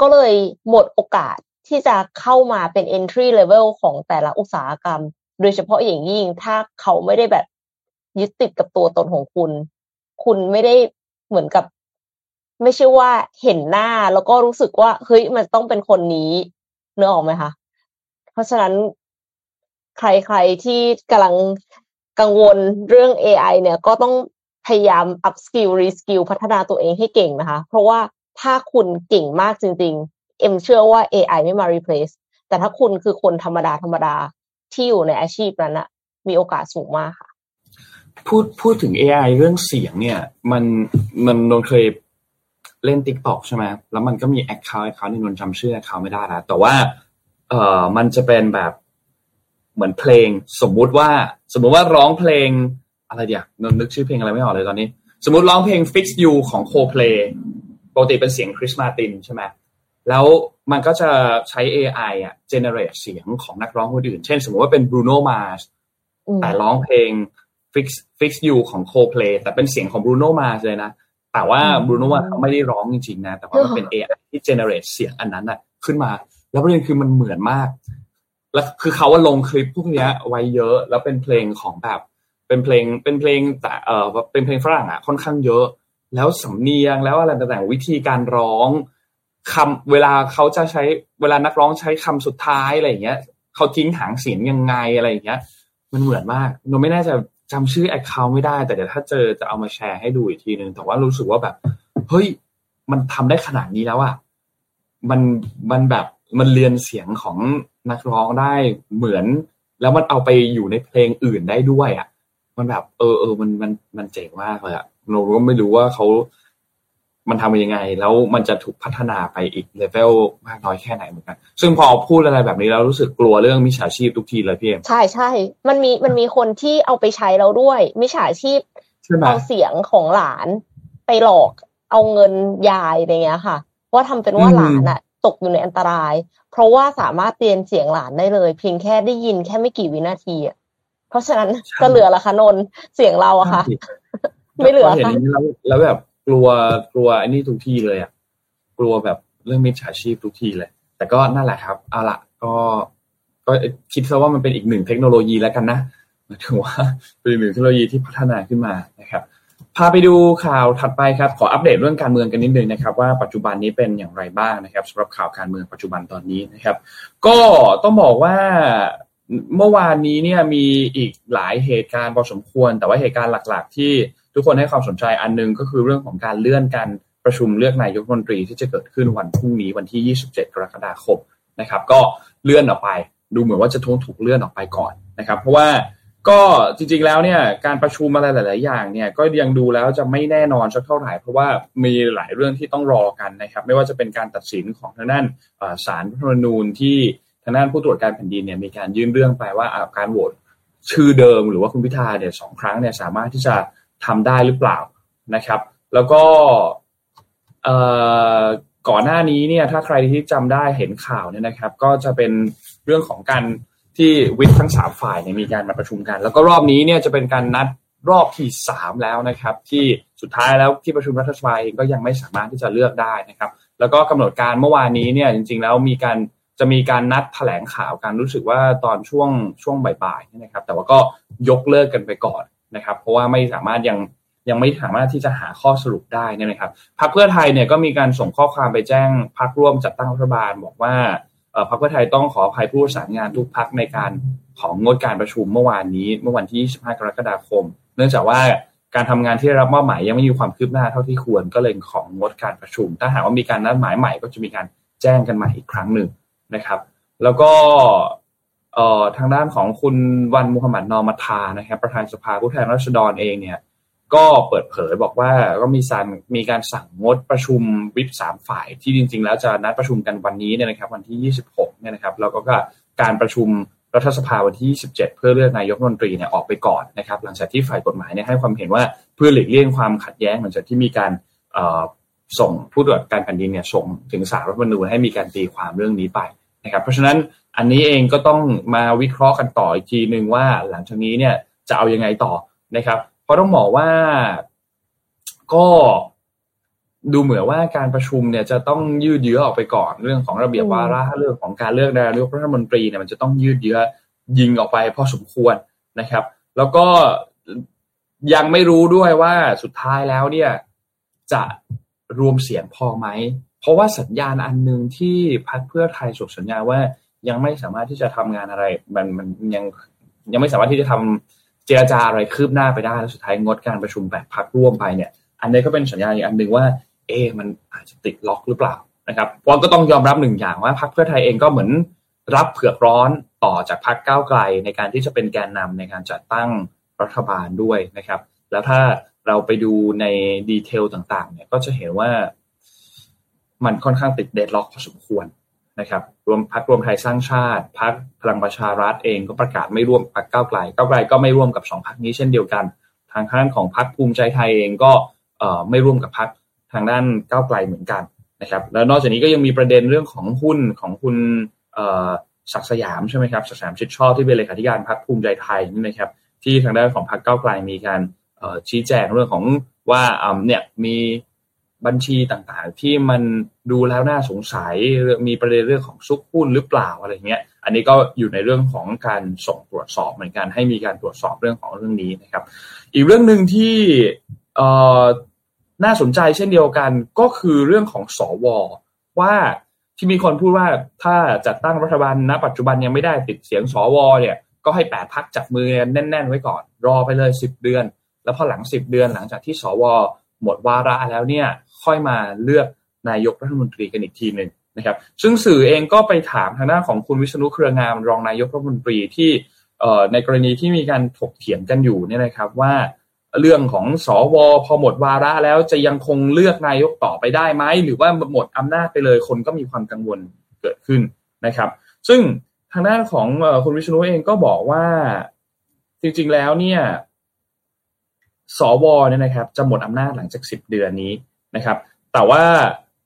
ก็เลยหมดโอกาส ที่จะเข้ามาเป็น entry level ของแต่ละอุตสาหกรรม โดยเฉพาะอย่างยิ่งถ้าเขาไม่ได้แบบยึดติดกับตัวตนของคุณ คุณไม่ได้เหมือนกับ ไม่ใช่ว่าเห็นหน้าแล้วก็รู้สึกว่าเฮ้ยมันต้องเป็นคนนี้เนื้อออกไหมคะเพราะฉะนั้นใครๆที่กำลังกังวลเรื่อง AI เนี่ยก็ต้องพยายาม up skill re skill พัฒนาตัวเองให้เก่งนะคะ เพราะว่าถ้าคุณเก่งมากจริงๆ เอ็มเชื่อว่า AI ไม่มา replace แต่ถ้าคุณคือคนธรรมดาธรรมดาที่อยู่ในอาชีพนั้นอะมีโอกาสสูงมากค่ะ พูดพูดถึง AI เรื่องเสียงเนี่ย มันมันนนเคยเล่น t ิ k t o k ใช่ไหมแล้วมันก็มี account account นึงนนจำชื่อ account ไม่ได้แล้วแต่ว่าเอ่อมันจะเป็นแบบเหมือนเพลง สมมุติว่า สมมุติว่าร้องเพลงอะไรเดียวนนนึกชื่อเพลงอะไรไม่ออกเลยตอนนี้ สมมติร้องเพลง Fix You ของ Coldplay ปกติเป็นเสียงคริสมาตินใช่ไหม แล้วมันก็จะใช้ AI อะ generate เสียงของนักร้องคนอื่น เช่นสมมติว่าเป็น Bruno Mars แต่ร้องเพลง Fix Fix You ของ Coldplay แต่เป็นเสียงของ Bruno Mars เลยนะ แต่ว่า Bruno Mars ไม่ได้ร้องจริงๆนะ แต่ว่ามันเป็น AI ที่ generate เสียงอันนั้นอะขึ้นมา แล้วประเด็นคือมันเหมือนมาก แล้วคือเขาว่าลงคลิปพวกนี้ไว้เยอะ แล้วเป็นเพลงของแบบ เป็นเพลง เป็นเพลงแต่เออเป็นเพลงฝรั่งอะค่อนข้างเยอะ แล้วสำเนียงแล้วอะไรต่างๆวิธีการร้อง คำเวลาเขาจะใช้เวลานักร้องใช้คำสุดท้ายอะไรอย่างเงี้ยเขาทิ้งหางเสียงยังไงอะไรอย่างเงี้ย มันเหมือนมากหนูไม่แน่ใจจำชื่อแอคเคาท์ไม่ได้ แต่เดี๋ยวถ้าเจอจะเอามาแชร์ให้ดูอีกทีนึงแต่ว่ารู้สึกว่าแบบ เฮ้ย มันทำได้ขนาดนี้แล้วอะมันมันแบบมันเรียนเสียงของนักร้องได้เหมือน แล้วมันเอาไปอยู่ในเพลงอื่นได้ด้วยอะมันแบบ เออเออมันมันมันเจ๋งมากเลยอะเราก็ไม่รู้ว่าเขา มันทำยังไง แล้วมันจะถูกพัฒนาไปอีกเลเวลมากน้อยแค่ไหนเหมือนกัน ซึ่งพอพูดอะไรแบบนี้แล้วรู้สึกกลัวเรื่องมิจฉาชีพทุกทีเลยพี่เอ็มใช่ใช่มันมีมันมีคนที่เอาไปใช้แล้วด้วยมิจฉาชีพเอาเสียงของหลานไปหลอกเอาเงินยายอะไรเงี้ยค่ะ ว่าทำเป็นว่าหลานอะตกอยู่ในอันตราย เพราะว่าสามารถเตียนเสียงหลานได้เลย เพียงแค่ได้ยินแค่ไม่กี่วินาทีอะเพราะฉะนั้นก็เหลือละคะนนเสียงเราอะค่ะ ไม่เหลือค่ะแล้วแล้วแบบ กลัวกลัวไอันนี้ทุกที่เลยอะกลัวแบบเรื่องมิจฉาชีพทุกที่เลย แต่ก็นั่นแหละครับเอาละก็ก็คิดซะว่ามันเป็นอีกหนึ่งเทคโนโลยีแล้วกันนะหมายถึงว่าเป็นหนึ่งเทคโนโลยีที่พัฒนาขึ้นมานะครับ พาไปดูข่าวถัดไปครับ ขออัปเดตเรื่องการเมืองกันนิดนึงนะครับ ว่าปัจจุบันนี้เป็นอย่างไรบ้างนะครับสำหรับข่าวการเมืองปัจจุบันตอนนี้นะครับ ก็ต้องบอกว่าเมื่อวานนี้เนี่ยมีอีกหลายเหตุการณ์พอสมควร แต่ว่าเหตุการณ์หลัก ๆ ที่ ทุกคนให้ความสนใจอันนึงก็คือเรื่องของการเลื่อนการประชุมเลือกนายกรัฐมนตรีที่จะเกิดขึ้นวันพรุ่งนี้วันที่ 27 กรกฎาคมนะครับ ก็เลื่อนออกไป ดูเหมือนว่าจะทงถูกเลื่อนออกไปก่อนนะครับ เพราะว่าก็จริงๆแล้วเนี่ยการประชุมอะไรหลาย ๆ อย่างเนี่ยก็ยังดูแล้วจะไม่แน่นอนสักเท่าไหร่เพราะว่ามีหลายเรื่องที่ต้องรอกันนะครับ ไม่ว่าจะเป็นการตัดสินของทางด้านศาลรัฐธรรมนูญที่ทางด้านผู้ตรวจการแผ่นดินเนี่ยมีการยื่นเรื่องไปว่าการโหวตชื่อเดิมหรือว่าคุณพิธาเนี่ยสองครั้งเนี่ยสามารถที่จะ ทำได้หรือเปล่านะครับ แล้วก็ก่อนหน้านี้เนี่ยถ้าใครที่จำได้เห็นข่าวเนี่ยนะครับ ก็จะเป็นเรื่องของการที่วิทย์ทั้งสามฝ่ายเนี่ยมีการมาประชุมกัน แล้วก็รอบนี้เนี่ยจะเป็นการนัดรอบที่สามแล้วนะครับ ที่สุดท้ายแล้วที่ประชุมรัฐสภาเองก็ยังไม่สามารถที่จะเลือกได้นะครับ แล้วก็กำหนดการเมื่อวานนี้เนี่ยจริง ๆ แล้วมีการจะมีการนัดแถลงข่าวการรู้สึกว่าตอนช่วงช่วงบ่ายๆนะครับ แต่ว่าก็ยกเลิกกันไปก่อน นะครับ เพราะว่าไม่สามารถยังยังไม่สามารถที่จะหาข้อสรุปได้นะครับพรรคเพื่อไทยเนี่ยก็มีการส่งข้อความไปแจ้งพรรคร่วมจัดตั้งรัฐบาล บอกว่าพรรคเพื่อไทยต้องขออภัยผู้ประสานงานทุกพรรคในการของงดการประชุมเมื่อวานนี้ เมื่อวันที่ 25 กรกฎาคม เนื่องจากว่าการทำงานที่รับมอบหมายยังไม่มีความคืบหน้าเท่าที่ควรก็เลยของงดการประชุม ถ้าหากว่ามีการนัดหมายใหม่ก็จะมีการแจ้งกันใหม่อีกครั้งหนึ่งนะครับ แล้วก็ ออทางด้านของคุณวันมุฮัมมัดนอมัทานะครับประธานสภาผู้แทนราษฎรเองเนี่ยก็เปิดเผยบอกว่าก็มีการมีการสั่งงดประชุมวิปสามฝ่ายที่จริง ๆ แล้วจะนัดประชุมกันวันนี้เนี่ยนะครับวันที่ 26เนี่ยนะครับแล้วก็การประชุมรัฐสภาวันที่ 27 เพื่อเลือกนายกรัฐมนตรีเนี่ยออกไปก่อนนะครับหลังจากที่ฝ่ายกฎหมายเนี่ยให้ความเห็นว่าเพื่อหลีกเลี่ยงความขัดแย้งหลังจากที่มีการส่งผู้ตรวจการแผ่นดินเนี่ยส่งถึงสารรัฐมนูญให้มีการตีความเรื่องนี้ไปนะครับเพราะฉะนั้น อันนี้เองก็ต้องมาวิเคราะห์กันต่ออีกทีหนึ่งว่าหลังจากนี้เนี่ยจะเอายังไงต่อนะครับ เพราะต้องบอกว่าก็ดูเหมือนว่าการประชุมเนี่ยจะต้องยืดเยื้อออกไปก่อนเรื่องของระเบียบวาระเรื่องของการเลือกนายกรัฐมนตรีเนี่ยมันจะต้องยืดเยื้อยิงออกไปพอสมควรนะครับ แล้วก็ยังไม่รู้ด้วยว่าสุดท้ายแล้วเนี่ยจะรวมเสียงพอไหม เพราะว่าสัญญาณอันหนึ่งที่พักเพื่อไทยส่งสัญญาว่า ยังไม่สามารถที่จะทำงานอะไร มันมันยังยังไม่สามารถที่จะทำเจรจาอะไรคืบหน้าไปได้แล้วสุดท้ายงดการประชุมแบบพักร่วมไปเนี่ย อันนี้ก็เป็นสัญญาณอีกอันหนึ่งว่า เอ๊มันอาจจะติดล็อกหรือเปล่านะครับเพราะก็ต้องยอมรับหนึ่งอย่างว่าพักเพื่อไทยเองก็เหมือนรับเผือกร้อนต่อจากพักก้าวไกลในการที่จะเป็นแกนนำในการจัดตั้งรัฐบาลด้วยนะครับ แล้วถ้าเราไปดูในดีเทลต่างๆ เนี่ยก็จะเห็นว่ามันค่อนข้างติดเดดล็อกพอสมควร นะครับรวมพักรวมไทยสร้างชาติพักพลังประชารัฐเองก็ประกาศไม่ร่วมพักก้าวไกลก้าวไกลก็ไม่ร่วมกับสองพักนี้เช่นเดียวกัน ทางด้านของพักภูมิใจไทยเองก็ไม่ร่วมกับพักทางด้านก้าวไกลเหมือนกันนะครับ แล้วนอกจากนี้ก็ยังมีประเด็นเรื่องของหุ้นของคุณศักสยามใช่ไหมครับศักสยามชิดชอบที่เป็นเลขาธิการพรรคภูมิใจไทยนี่นะครับ ที่ทางด้านของพรรคก้าวไกลมีการชี้แจงเรื่องของว่าเนี่ยมี บัญชีต่างๆ ที่มันดูแล้วน่าสงสัยมีประเด็นเรื่องของซุกหุ้นหรือเปล่าอะไรเงี้ย อันนี้ก็อยู่ในเรื่องของการส่งตรวจสอบเหมือนกันให้มีการตรวจสอบเรื่องของเรื่องนี้นะครับ อีกเรื่องหนึ่งที่น่าสนใจเช่นเดียวกันก็คือเรื่องของสอวว่าที่มีคนพูดว่าถ้าจัดตั้งรัฐบาลณ ปัจจุบันยังไม่ได้ติดเสียงสวเนี่ยก็ให้แปดพักจับมือแน่น ๆ ไว้ก่อน รอไปเลยสิบเดือน แล้วพอหลังสิบเดือนหลังจากที่สวหมดวาระแล้วเนี่ย ค่อยมาเลือกนายกรัฐมนตรีกันอีกทีหนึ่งนะครับซึ่งสื่อเองก็ไปถามทางด้านของคุณวิษณุเครืองามรองนายกรัฐมนตรีที่ในกรณีที่มีการถกเถียงกันอยู่เนี่ยนะครับว่าเรื่องของสอวอพอหมดวาระแล้วจะยังคงเลือกนายกต่อไปได้ไหม หรือว่าหมดอำนาจไปเลยคนก็มีความกังวลเกิดขึ้นนะครับ ซึ่งทางด้านของคุณวิษณุเองก็บอกว่าจริงๆแล้วเนี่ยสวเนี่ยนะครับ จะหมดอำนาจหลังจากสิบเดือนนี้ นะครับ แต่ว่า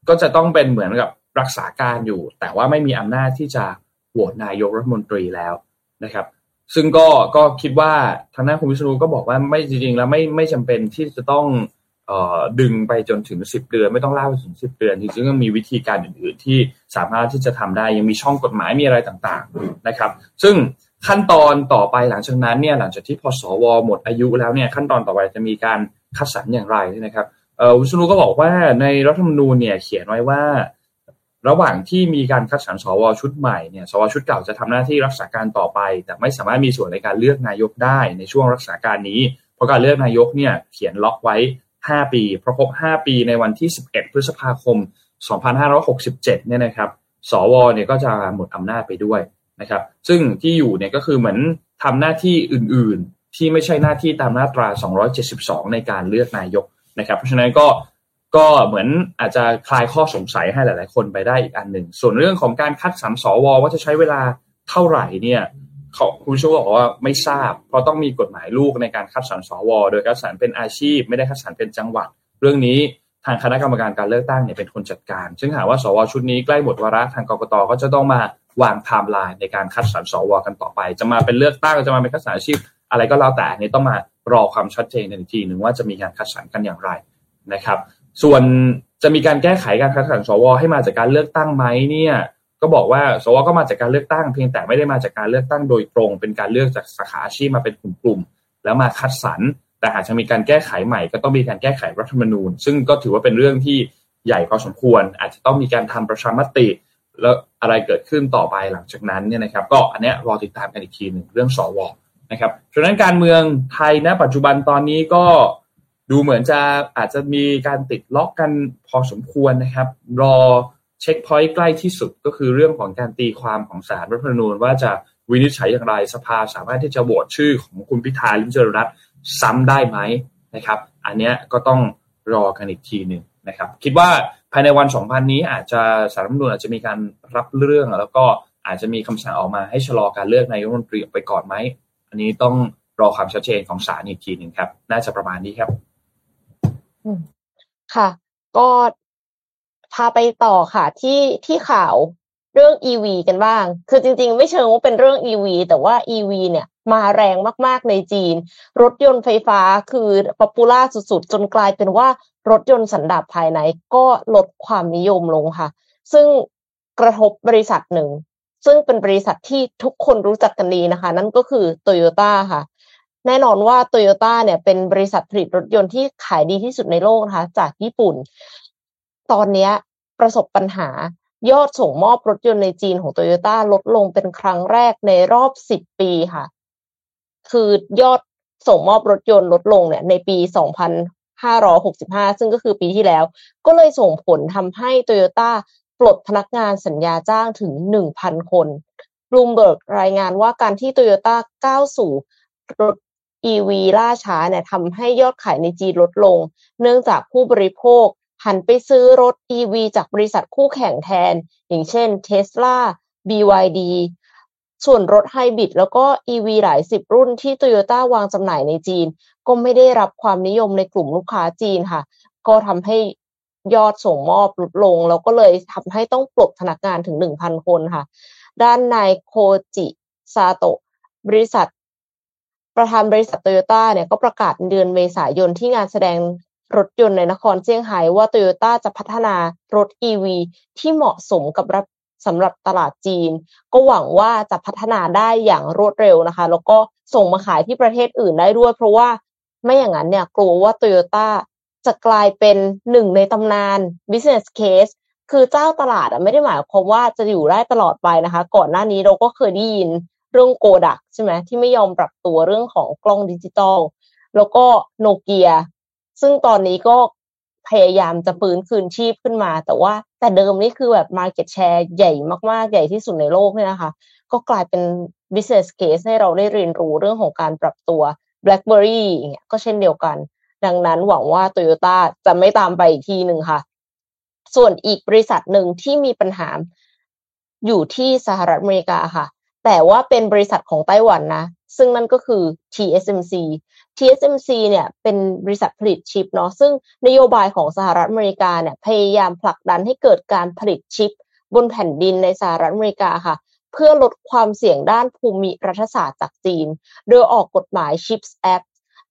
ก็จะต้องเป็นเหมือนกับรักษาการอยู่ แต่ว่าไม่มีอำนาจที่จะโหวตนายกรัฐมนตรีแล้วนะครับ ซึ่งก็ก็คิดว่าทางด้านคุณวิศนุก็บอกว่าไม่จริงๆ แล้วไม่ไม่จำเป็นที่จะต้องออดึงไปจนถึงสิบเดือน ไม่ต้องเล่าไปถึงสิบเดือนจริงๆก็มีวิธีการอื่นๆ ที่สามารถที่จะทำได้ยังมีช่องกฎหมายมีอะไรต่างๆนะครับ ซึ่งขั้นตอนต่อไปหลังจากนั้นเนี่ยหลังจากที่พอสวหมดอายุแล้วเนี่ยขั้นตอนต่อไปจะมีการคัดสรรอย่างไรนะครับ วิศนุก็บอกว่าในรัฐธรรมนูญเนี่ยเขียนไว้ว่า ระหว่างที่มีการคัดสรรสวชุดใหม่เนี่ยสวชุดเก่าจะทำหน้าที่รักษาการต่อไป แต่ไม่สามารถมีส่วนในการเลือกนายกได้ในช่วงรักษาการนี้ เพราะการเลือกนายกเนี่ยเขียนล็อกไว้ 5 ปีเพราะครบ 5 ปีในวันที่ 11 พฤษภาคม 2567 เนี่ยนะครับ สวเนี่ยก็จะหมดอำนาจไปด้วยนะครับซึ่งที่อยู่เนี่ยก็คือเหมือนทำหน้าที่อื่น ๆ ที่ไม่ใช่หน้าที่ตามมาตรา 272 ในการเลือกนายก นะครับ เพราะฉะนั้นก็ก็เหมือนอาจจะคลายข้อสงสัยให้หลาย ๆ คนไปได้อีกอันหนึ่ง ส่วนเรื่องของการคัดสรรสวว่าจะใช้เวลาเท่าไหร่เนี่ยเขาคุณชูบอกว่าไม่ทราบ เพราะต้องมีกฎหมายลูกในการคัดสรรสว โดยคัดสรรเป็นอาชีพ ไม่ได้คัดสรรเป็นจังหวัด เรื่องนี้ทางคณะกรรมการการเลือกตั้งเนี่ยเป็นคนจัดการ ซึ่งหากว่าสวชุดนี้ใกล้หมดวาระทางกรกตก็จะต้องมาวางไทม์ไลน์ในการคัดสรรสวกันต่อไป จะมาเป็นเลือกตั้งจะมาเป็นคัดสรรอาชีพ อะไรก็แล้วแต่นี่ต้องมารอความชัดเจนในทีหนึ่งว่าจะมีการคัดสรรกันอย่างไรนะครับ ส่วนจะมีการแก้ไขการคัดสรรสวให้มาจากการเลือกตั้งไหมเนี่ยก็บอกว่าสวก็มาจากการเลือกตั้งเพียงแต่ไม่ได้มาจากการเลือกตั้งโดยตรง เป็นการเลือกจากสาขาอาชีพมาเป็นกลุ่มๆแล้วมาคัดสรรแต่หากจะมีการแก้ไขใหม่ก็ต้องมีการแก้ไขรัฐธรรมนูญ ซึ่งก็ถือว่าเป็นเรื่องที่ใหญ่พอสมควร อาจจะต้องมีการทำประชามติ แล้วอะไรเกิดขึ้นต่อไปหลังจากนั้นเนี่ยนะครับ ก็อันเนี้ยรอติดตามกันอีกทีหนึ่งเรื่องสว นะครับฉะนั้นการเมืองไทยณปัจจุบันตอนนี้ก็ดูเหมือนจะอาจจะมีการติดล็อกกันพอสมควรนะครับ รอเช็คพอยต์ใกล้ที่สุดก็คือเรื่องของการตีความของสารรัฐธรรมนูญว่าจะวินิจฉัยอย่างไรสภาสามารถที่จะโหวตชื่อของคุณพิธาลิมเจริญรัตน์ซ้ำได้ไหมนะครับ อันเนี้ยก็ต้องรอกันอีกทีหนึ่งนะครับ คิดว่าภายในวันสองพันนี้อาจจะสารรัฐธรรมนูญอาจจะมีการรับเรื่องแล้วก็อาจจะมีคำสั่งออกมาให้ชะลอการเลือกนายกรัฐมนตรีออกไปก่อนไหม อันนี้ต้องรอความชัดเจนของศาลอีกทีหนึ่งครับ น่าจะประมาณนี้ครับค่ะ ก็พาไปต่อค่ะ ที่ที่ข่าวเรื่อง EV กันบ้าง คือจริง ๆ ไม่เชิงว่าเป็นเรื่อง EV แต่ว่า EV เนี่ยมาแรงมาก ๆ ในจีน รถยนต์ไฟฟ้าคือ popular สุด ๆ จนกลายเป็นว่ารถยนต์สันดาปภายในก็ลดความนิยมลงค่ะ ซึ่งกระทบบริษัทหนึ่ง ซึ่งเป็นบริษัทที่ทุกคนรู้จักกันดีนะคะ นั่นก็คือโตโยต้าค่ะ แน่นอนว่าโตโยต้าเนี่ยเป็นบริษัทผลิตรถยนต์ที่ขายดีที่สุดในโลกนะคะจากญี่ปุ่น ตอนนี้ประสบปัญหายอดส่งมอบรถยนต์ในจีนของโตโยต้าลดลงเป็นครั้งแรกในรอบสิบปีค่ะ คือยอดส่งมอบรถยนต์ลดลงเนี่ยในปี 2565 ซึ่งก็คือปีที่แล้ว ก็เลยส่งผลทำให้โตโยต้า ปลดพนักงานสัญญาจ้างถึง 1,000 คนบลูมเบิร์กรายงานว่าการที่โตโยต้าก้าวสู่รถ EV ล่าช้าเนี่ยทำให้ยอดขายในจีนลดลง เนื่องจากผู้บริโภค หันไปซื้อรถ EV จากบริษัทคู่แข่งแทน อย่างเช่น Tesla BYD ส่วนรถไฮบริดแล้วก็ EV หลายสิบรุ่นที่ Toyota วางจำหน่ายในจีน ก็ไม่ได้รับความนิยมในกลุ่มลูกค้าจีนค่ะ ก็ทำให้ ยอดส่งมอบลดลง แล้วก็เลยทำให้ต้องปลดพนักงานถึง1,000คนค่ะ ด้านนายโคจิซาโตะบริษัท ประธานบริษัทโตโยต้าเนี่ยก็ประกาศเดือนเมษายนที่งานแสดงรถยนต์ในนครเซี่ยงไฮ้ว่าโตโยต้าจะพัฒนารถ EV ที่เหมาะสมกับรับสำหรับตลาดจีน ก็หวังว่าจะพัฒนาได้อย่างรวดเร็วนะคะ แล้วก็ส่งมาขายที่ประเทศอื่นได้ด้วย เพราะว่าไม่อย่างนั้นเนี่ยกลัวว่าโตโยต้า จะกลายเป็นหนึ่งในตำนาน business case คือเจ้าตลาดอะไม่ได้หมายความว่าจะอยู่ได้ตลอดไปนะคะ ก่อนหน้านี้เราก็เคยได้ยินเรื่องโกดักใช่ไหมที่ไม่ยอมปรับตัวเรื่องของกล้องดิจิตอลแล้วก็โนเกียซึ่งตอนนี้ก็พยายามจะฟื้นคืนชีพขึ้นมา แต่ว่าแต่เดิมนี่คือแบบ Market Share ใหญ่มาก ๆ ใหญ่ที่สุดในโลกเนี่ยนะคะ ก็กลายเป็น business case ให้เราได้เรียนรู้เรื่องของการปรับตัว BlackBerry อย่างเงี้ยก็เช่นเดียวกัน ดังนั้นหวังว่า Toyota จะไม่ตามไปอีกทีหนึ่งค่ะ ส่วนอีกบริษัทหนึ่งที่มีปัญหาอยู่ที่สหรัฐอเมริกาค่ะ แต่ว่าเป็นบริษัทของไต้หวันนะ ซึ่งนั่นก็คือ TSMC TSMC เนี่ยเป็นบริษัทผลิตชิปเนาะซึ่งนโยบายของสหรัฐอเมริกาเนี่ยพยายามผลักดันให้เกิดการผลิตชิป บนแผ่นดินในสหรัฐอเมริกาค่ะ เพื่อลดความเสี่ยงด้านภูมิรัฐศาสตร์จากจีน โดยออกกฎหมาย Chips Act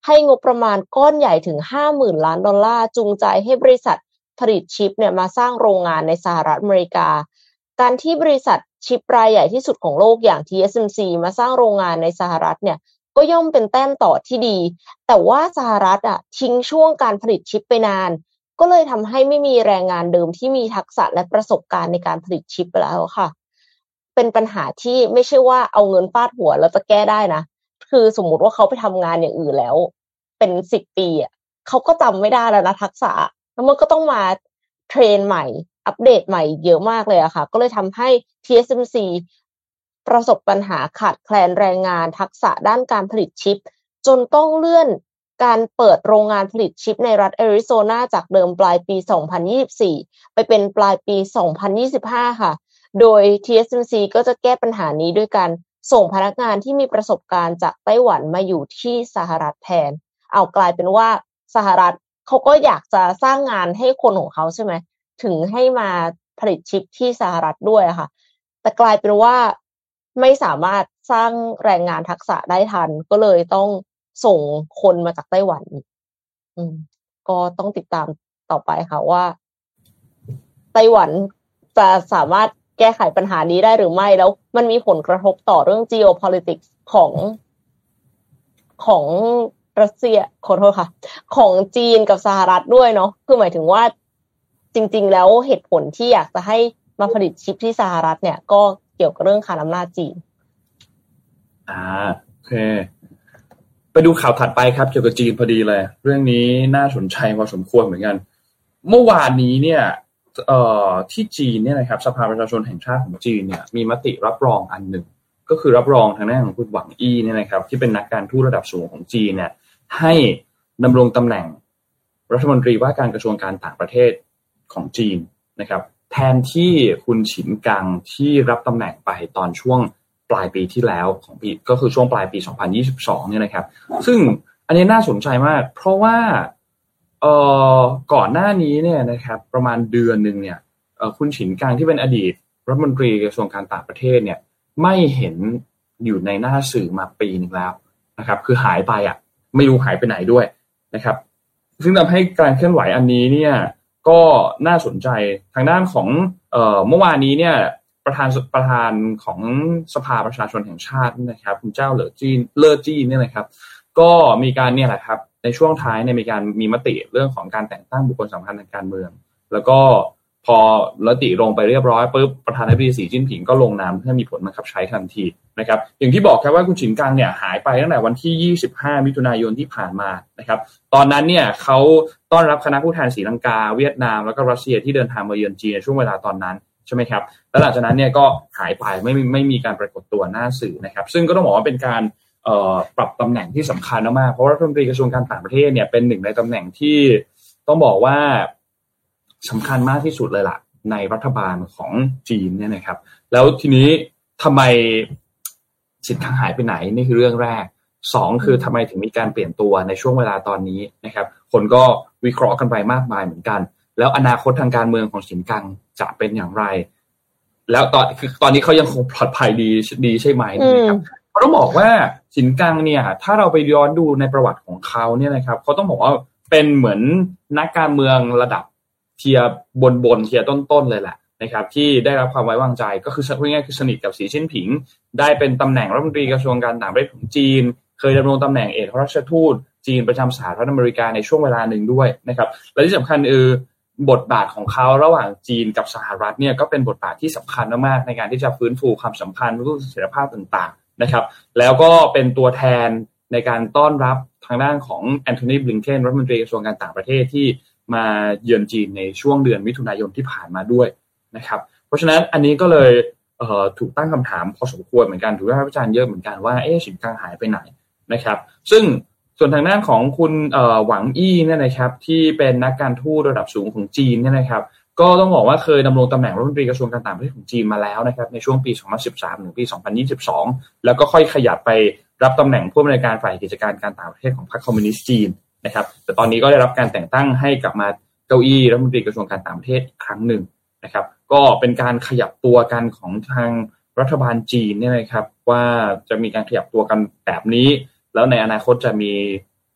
ให้งบประมาณก้อนใหญ่ถึง 50,000 ล้านดอลลาร์ จูงใจให้บริษัทผลิตชิปเนี่ยมาสร้างโรงงานในสหรัฐอเมริกา การที่บริษัทชิปรายใหญ่ที่สุดของโลกอย่าง TSMC มาสร้างโรงงานในสหรัฐเนี่ยก็ย่อมเป็นแต้มต่อที่ดี แต่ว่าสหรัฐอะทิ้งช่วงการผลิตชิปไปนาน ก็เลยทำให้ไม่มีแรงงานเดิมที่มีทักษะและประสบการณ์ในการผลิตชิปไปแล้วค่ะ เป็นปัญหาที่ไม่ใช่ว่าเอาเงินฟาดหัวแล้วจะแก้ได้นะ คือสมมุติว่าเขาไปทำงานอย่างอื่นแล้ว เป็นสิบปีอะเขาก็จำไม่ได้แล้วนะทักษะ แล้วมันก็ต้องมาเทรนใหม่ อัปเดตใหม่เยอะมากเลยอะค่ะ ก็เลยทำให้ TSMC ประสบปัญหาขาดแคลนแรงงานทักษะด้านการผลิตชิป จนต้องเลื่อนการเปิดโรงงานผลิตชิปในรัฐแอริโซนาจากเดิมปลายปี 2024 ไปเป็นปลายปี 2025 ค่ะ โดย TSMC ก็จะแก้ปัญหานี้ด้วยการ ส่งพนักงานที่มีประสบการณ์จากไต้หวันมาอยู่ที่สหรัฐแทน เอากลายเป็นว่าสหรัฐเขาก็อยากจะสร้างงานให้คนของเขาใช่ไหมถึงให้มาผลิตชิปที่สหรัฐด้วยค่ะ แต่กลายเป็นว่าไม่สามารถสร้างแรงงานทักษะได้ทัน ก็เลยต้องส่งคนมาจากไต้หวันอืม ก็ต้องติดตามต่อไปค่ะว่า ไต้หวันจะสามารถ แก้ไขปัญหานี้ได้หรือไม่ แล้วมันมีผลกระทบต่อเรื่อง geopolitics ของของรัสเซียขอโทษค่ะ ของจีนกับสหรัฐด้วยเนาะคือหมายถึงว่าจริง ๆ แล้วเหตุผลที่อยากจะให้มาผลิตชิปที่สหรัฐเนี่ย ก็เกี่ยวกับเรื่องคานอำนาจจีน อ่าโอเค ไปดูข่าวถัดไปครับ เกี่ยวกับจีนพอดีเลย เรื่องนี้น่าสนใจพอสมควรเหมือนกัน เมื่อวานนี้เนี่ย เอ่อที่จีนเนี่ยนะครับสภาประชาชนแห่งชาติของจีนเนี่ยมีมติรับรองอันหนึ่ง ก็คือรับรองทางด้านของคุณหวังอี้เนี่ยนะครับที่เป็นนักการทูตระดับสูงของจีนเนี่ยให้ดำรงตำแหน่งรัฐมนตรีว่าการกระทรวงการต่างประเทศของจีนนะครับแทนที่คุณฉินกังที่รับตำแหน่งไปตอนช่วงปลายปีที่แล้วของปีก็คือช่วงปลายปี 2022 เนี่ยนะครับ ซึ่งอันนี้น่าสนใจมาก เพราะว่า เอ่อก่อนหน้านี้เนี่ยนะครับ ประมาณเดือนหนึ่งเนี่ยคุณฉินกังที่เป็นอดีตรัฐมนตรีกระทรวงการต่างประเทศเนี่ย ไม่เห็นอยู่ในหน้าสื่อมาปีหนึ่งแล้วนะครับ คือหายไปอะ ไม่รู้หายไปไหนด้วยนะครับ ซึ่งทำให้การเคลื่อนไหวอันนี้เนี่ย ก็น่าสนใจทางด้านของเอ่อเมื่อวานนี้เนี่ยประธานประธานของสภาประชาชนแห่งชาตินะครับ คุณเจ้าเหลอจีนเลอจีนเนี่ยนะครับ ก็มีการเนี่ยแหละครับ ในช่วงท้ายเนี่ยมีการมีมติเรื่องของการแต่งตั้งบุคคลสำคัญทางการเมือง แล้วก็พอมติลงไปเรียบร้อยปุ๊บประธานาธิบดีสีจิ้นผิงก็ลงนามเพื่อมีผลบังคับใช้ทันทีนะครับ อย่างที่บอกครับว่าคุณฉินกังเนี่ยหายไปตั้งแต่วันที่ 25 มิถุนายนที่ผ่านมานะครับ ตอนนั้นเนี่ยเขาต้อนรับคณะผู้แทนศรีลังกา เวียดนามแล้วก็รัสเซียที่เดินทางมาเยือนจีนในช่วงเวลาตอนนั้นใช่ไหมครับ แล้วหลังจากนั้นเนี่ยก็หายไปไม่ไม่ไม่มีการปรากฏตัวหน้าสื่อนะครับ ซึ่งก็ต้องบอกว่าเป็นการ ปรับตำแหน่งที่สำคัญมากๆเพราะรัฐมนตรีกระทรวงการต่างประเทศเนี่ยเป็นหนึ่งในตำแหน่งที่ต้องบอกว่าสำคัญมากที่สุดเลยล่ะ ในรัฐบาลของจีนเนี่ยนะครับ แล้วทีนี้ทำไมสินค้าหายไปไหนนี่คือเรื่องแรกสองคือทำไมถึงมีการเปลี่ยนตัวในช่วงเวลาตอนนี้นะครับ คนก็วิเคราะห์กันไปมากมายเหมือนกัน แล้วอนาคตทางการเมืองของสินกังจะเป็นอย่างไร แล้วตอนคือตอนนี้เขายังคงปลอดภัยดีดีใช่ไหมนะครับ เพราต้องบอกว่าสินกังเนี่ย ถ้าเราไปย้อนดูในประวัติของเขาเนี่ยนะครับเขาต้องบอกว่าเป็นเหมือนนักการเมืองระดับเทียบนบนเทียต้นๆเลยแหละนะครับ ที่ได้รับความไว้วางใจก็คือพูดง่ายคือสนิทกับสีชิ้นผิง ได้เป็นตำแหน่งรัฐมนตรีกระทรวงการต่างประเทศของจีน เคยดำรงตำแหน่งเอกราชทูตจีนประจำสหรัฐอเมริกาในช่วงเวลาหนึ่งด้วยนะครับ และที่สำคัญคือบทบาทของเขาระหว่างจีนกับสหรัฐเนี่ยก็เป็นบทบาทที่สำคัญมากๆในการที่จะฟื้นฟูความสัมพันธ์รูปเสถียรภาพต่าง นะครับ แล้วก็เป็นตัวแทนในการต้อนรับทางด้านของแอนโทนีบลิงเคนรัฐมนตรีกระทรวงการต่างประเทศที่มาเยือนจีนในช่วงเดือนมิถุนายนที่ผ่านมาด้วยนะครับ เพราะฉะนั้นอันนี้ก็เลยเถูกตั้งคำถามพอสมควรเหมือนกันถูกวิพากษ์วิจารณ์เยอะเหมือนกันว่าเอ๊ะสินค้าหายไปไหนนะครับ ซึ่งส่วนทางด้านของคุณหวังอี้เนี่ยนะครับ ที่เป็นนักการทูตระดับสูงของจีนเนี่ยนะครับ ก็ต้องบอกว่าเคยดำรงตำแหน่งรัฐมนตรีกระทรวงการต่างประเทศของจีนมาแล้วนะครับในช่วงปี 2013 ถึงปี 2022 แล้วก็ค่อยขยับไปรับตำแหน่งผู้อำนวยการฝ่ายกิจการการต่างประเทศของพรรคคอมมิวนิสต์จีนนะครับ แต่ตอนนี้ก็ได้รับการแต่งตั้งให้กลับมาเก้าอี้รัฐมนตรีกระทรวงการต่างประเทศอีกครั้งหนึ่งนะครับ ก็เป็นการขยับตัวกันของทางรัฐบาลจีนเนี่ยนะครับ ว่าจะมีการขยับตัวกันแบบนี้ แล้วในอนาคตจะมี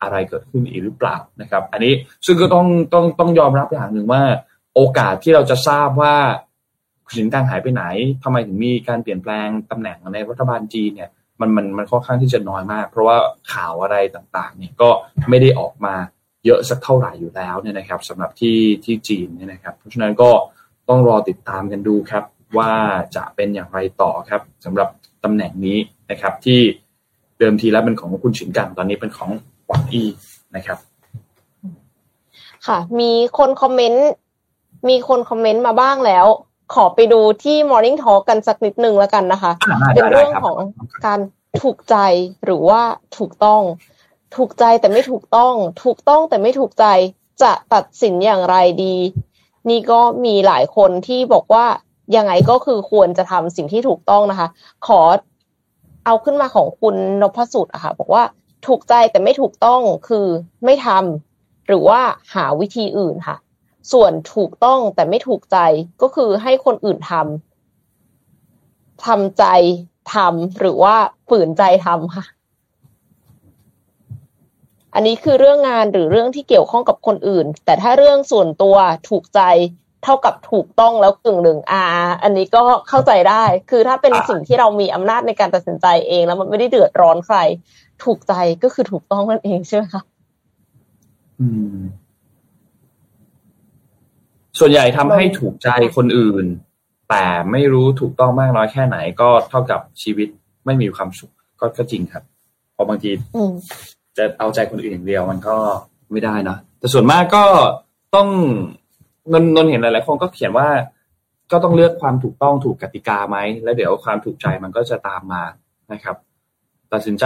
อะไรเกิดขึ้นอีกหรือเปล่านะครับ อันนี้ซึ่งก็ต้องต้องต้องยอมรับอย่างหนึ่งว่า โอกาสที่เราจะทราบว่าคุณสินค้าหายไปไหนทำไมถึงมีการเปลี่ยนแปลงตำแหน่งในรัฐบาลจีนเนี่ยมันมันมันค่อนข้างที่จะน้อยมาก เพราะว่าข่าวอะไรต่างๆ เนี่ยก็ไม่ได้ออกมาเยอะสักเท่าไหร่อยู่แล้วเนี่ยนะครับสำหรับที่ที่จีนเนี่ยนะครับ เพราะฉะนั้นก็ต้องรอติดตามกันดูครับ ว่าจะเป็นอย่างไรต่อครับสำหรับตำแหน่งนี้นะครับ ที่เดิมทีแล้วเป็นของคุณฉินกังตอนนี้เป็นของหวังอี้นะครับ ค่ะ มีคนคอมเมนต์ มีคนคอมเมนต์มาบ้างแล้ว ขอไปดูที่ Morning Talk กันสักนิดนึงแล้วกันนะคะ เป็นเรื่องของการถูกใจหรือว่าถูกต้อง ถูกใจแต่ไม่ถูกต้อง ถูกต้องแต่ไม่ถูกใจจะตัดสินอย่างไรดี นี่ก็มีหลายคนที่บอกว่ายังไงก็คือควรจะทำสิ่งที่ถูกต้องนะคะ ขอเอาขึ้นมาของคุณนพสุดอะค่ะ บอกว่าถูกใจแต่ไม่ถูกต้องคือไม่ทำหรือว่าหาวิธีอื่นค่ะ ส่วนถูกต้องแต่ไม่ถูกใจก็คือให้คนอื่นทำทำใจทำหรือว่าฝืนใจทำค่ะ อันนี้คือเรื่องงานหรือเรื่องที่เกี่ยวข้องกับคนอื่น แต่ถ้าเรื่องส่วนตัวถูกใจเท่ากับถูกต้องแล้วกึ่งหนึ่งอ่า อันนี้ก็เข้าใจได้ คือถ้าเป็นสิ่งที่เรามีอำนาจในการตัดสินใจเองแล้วมันไม่ได้เดือดร้อนใคร ถูกใจก็คือถูกต้องนั่นเองใช่ไหมคะอืม ส่วนใหญ่ทำให้ถูกใจคนอื่น แต่ไม่รู้ถูกต้องมากน้อยแค่ไหน ก็เท่ากับชีวิตไม่มีความสุขก็ก็จริงครับเพราะบางทีจะเอาใจคนอื่นอย่างเดียวมันก็ไม่ได้นะแต่ส่วนมากก็ต้องนนนเห็นหลายๆคนก็เขียนว่า ก็ต้องเลือกความถูกต้องถูกกติกาไหมแล้วเดี๋ยวความถูกใจมันก็จะตามมานะครับ ตัดสินใจ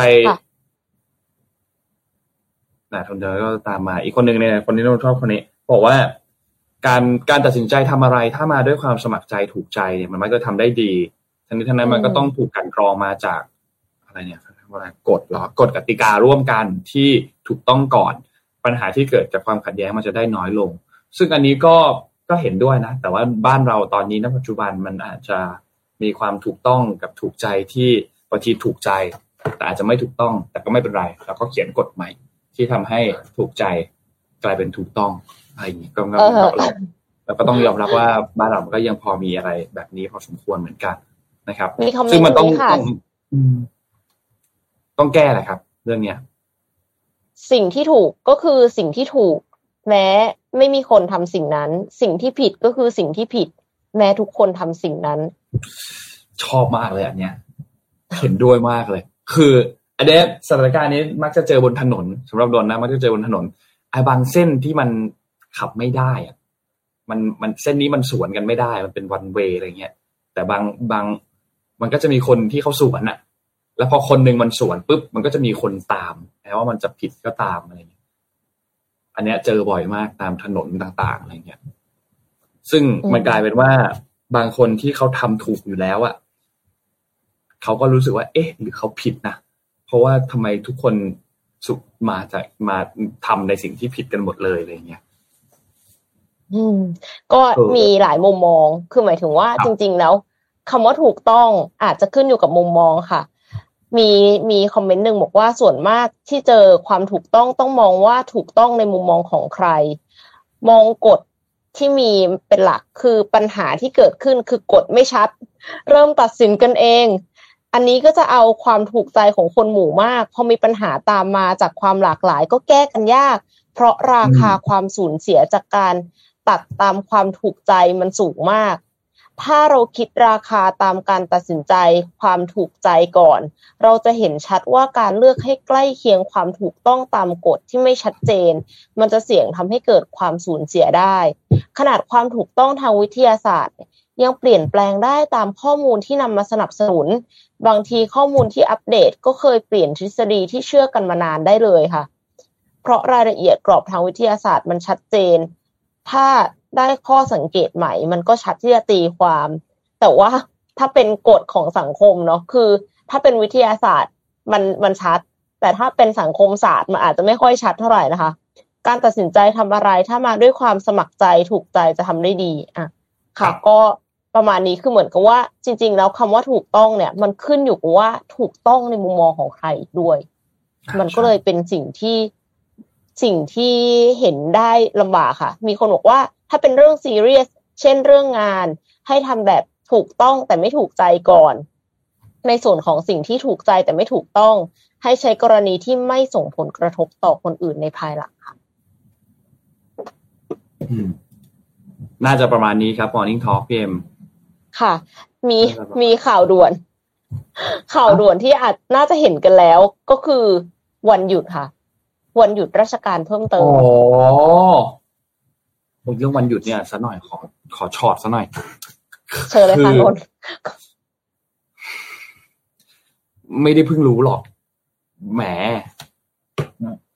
นะทนเดอร์ก็ตามมา อีกคนหนึ่งเนี่ยคนที่นนชอบคนนี้ บอกว่า การการตัดสินใจทำอะไร ถ้ามาด้วยความสมัครใจถูกใจเนี่ยมันก็ทำได้ดีทั้งนี้ทั้งนั้นมันก็ต้องถูกกันกรองมาจากอะไรเนี่ยอะไรกฎหรอกฎกติการ่วมกันที่ถูกต้องก่อน ปัญหาที่เกิดจากความขัดแย้งมันจะได้น้อยลง ซึ่งอันนี้ก็ก็เห็นด้วยนะ แต่ว่าบ้านเราตอนนี้ณปัจจุบันมันอาจจะมีความถูกต้องกับถูกใจที่บางทีถูกใจ แต่อาจจะไม่ถูกต้อง แต่ก็ไม่เป็นไรเราก็เขียนกฎใหม่ที่ทำให้ถูกใจกลายเป็นถูกต้อง อะไรอย่างนี้ก็เราเราก็ต้องยอมรับว่าบ้านเราก็ยังพอมีอะไรแบบนี้พอสมควรเหมือนกันนะครับ ซึ่งมันต้องต้องแก้แหละครับ เรื่องเนี้ย สิ่งที่ถูกก็คือสิ่งที่ถูก แม้ไม่มีคนทำสิ่งนั้น สิ่งที่ผิดก็คือสิ่งที่ผิด แม้ทุกคนทำสิ่งนั้น ชอบมากเลยอันเนี้ย เห็นด้วยมากเลย คืออันเนี้ยสถานการณ์นี้มักจะเจอบนถนนสำหรับโดนนะมักจะเจอบนถนนไอ้บางเส้นที่มัน ขับไม่ได้อะมันมันเส้นนี้มันสวนกันไม่ได้ มันเป็นวันเวย์อะไรเงี้ย แต่บางบาง มันก็จะมีคนที่เขาสวนอะแล้วพอคนหนึ่งมันสวนปุ๊บมันก็จะมีคนตามแม้ว่ามันจะผิดก็ตามอะไรเงี้ยอันเนี้ยเจอบ่อยมากตามถนนต่างๆอะไรเงี้ย ซึ่งมันกลายเป็นว่าบางคนที่เขาทำถูกอยู่แล้วอะเขาก็รู้สึกว่า เอ๊ะ หรือเขาผิดนะ เพราะว่าทำไมทุกคนสุขมาจากมาทำในสิ่งที่ผิดกันหมดเลยอะไรเงี้ยอืม ก็มีหลายมุมมอง คือหมายถึงว่าจริง ๆ แล้วคำว่าถูกต้องอาจจะขึ้นอยู่กับมุมมองค่ะ มีมีคอมเมนต์หนึ่งบอกว่าส่วนมากที่เจอความถูกต้องต้องมองว่าถูกต้องในมุมมองของใคร มองกฎที่มีเป็นหลักคือปัญหาที่เกิดขึ้นคือกฎไม่ชัด เริ่มตัดสินกันเอง อันนี้ก็จะเอาความถูกใจของคนหมู่มาก พอมีปัญหาตามมาจากความหลากหลาย ก็แก้กันยาก เพราะราคาความสูญเสียจากการ ตัดตามความถูกใจมันสูงมาก ถ้าเราคิดราคาตามการตัดสินใจความถูกใจก่อน เราจะเห็นชัดว่าการเลือกให้ใกล้เคียงความถูกต้องตามกฎที่ไม่ชัดเจน มันจะเสี่ยงทำให้เกิดความสูญเสียได้ ขนาดความถูกต้องทางวิทยาศาสตร์ ยังเปลี่ยนแปลงได้ตามข้อมูลที่นำมาสนับสนุน บางทีข้อมูลที่อัปเดตก็เคยเปลี่ยนทฤษฎีที่เชื่อกันมานานได้เลยค่ะเพราะรายละเอียดกรอบทางวิทยาศาสตร์มันชัดเจน ถ้าได้ข้อสังเกตใหม่ มันก็ชัดที่จะตีความ แต่ว่าถ้าเป็นกฎของสังคมเนาะคือ ถ้าเป็นวิทยาศาสตร์มันมันชัด แต่ถ้าเป็นสังคมศาสตร์มันอาจจะไม่ค่อยชัดเท่าไหร่นะคะ การตัดสินใจทำอะไรถ้ามาด้วยความสมัครใจถูกใจจะทำได้ดีอะค่ะก็ประมาณนี้คือเหมือนกับว่า จริง ๆ แล้วคำว่าถูกต้องเนี่ย มันขึ้นอยู่กับว่าถูกต้องในมุมมองของใครด้วย มันก็เลยเป็นสิ่งที่ สิ่งที่เห็นได้ลำบากค่ะ มีคนบอกว่าถ้าเป็นเรื่องซีเรียสเช่นเรื่องงาน ให้ทำแบบถูกต้องแต่ไม่ถูกใจก่อน ในส่วนของสิ่งที่ถูกใจแต่ไม่ถูกต้อง ให้ใช้กรณีที่ไม่ส่งผลกระทบต่อคนอื่นในภายหลังค่ะน่าจะประมาณนี้ครับ Morning Talk พีเอ็มค่ะ มีมีข่าวด่วน ข่าวด่วนที่อาจน่าจะเห็นกันแล้วก็คือวันหยุดค่ะ วันหยุดราชการเพิ่มเติมอ๋อเรื่องวันหยุดเนี่ยสัหน่อยขอขอช็อตสัหน่อย เชิญเลยค่ะนนไม่ได้เพิ่งรู้หรอก แหม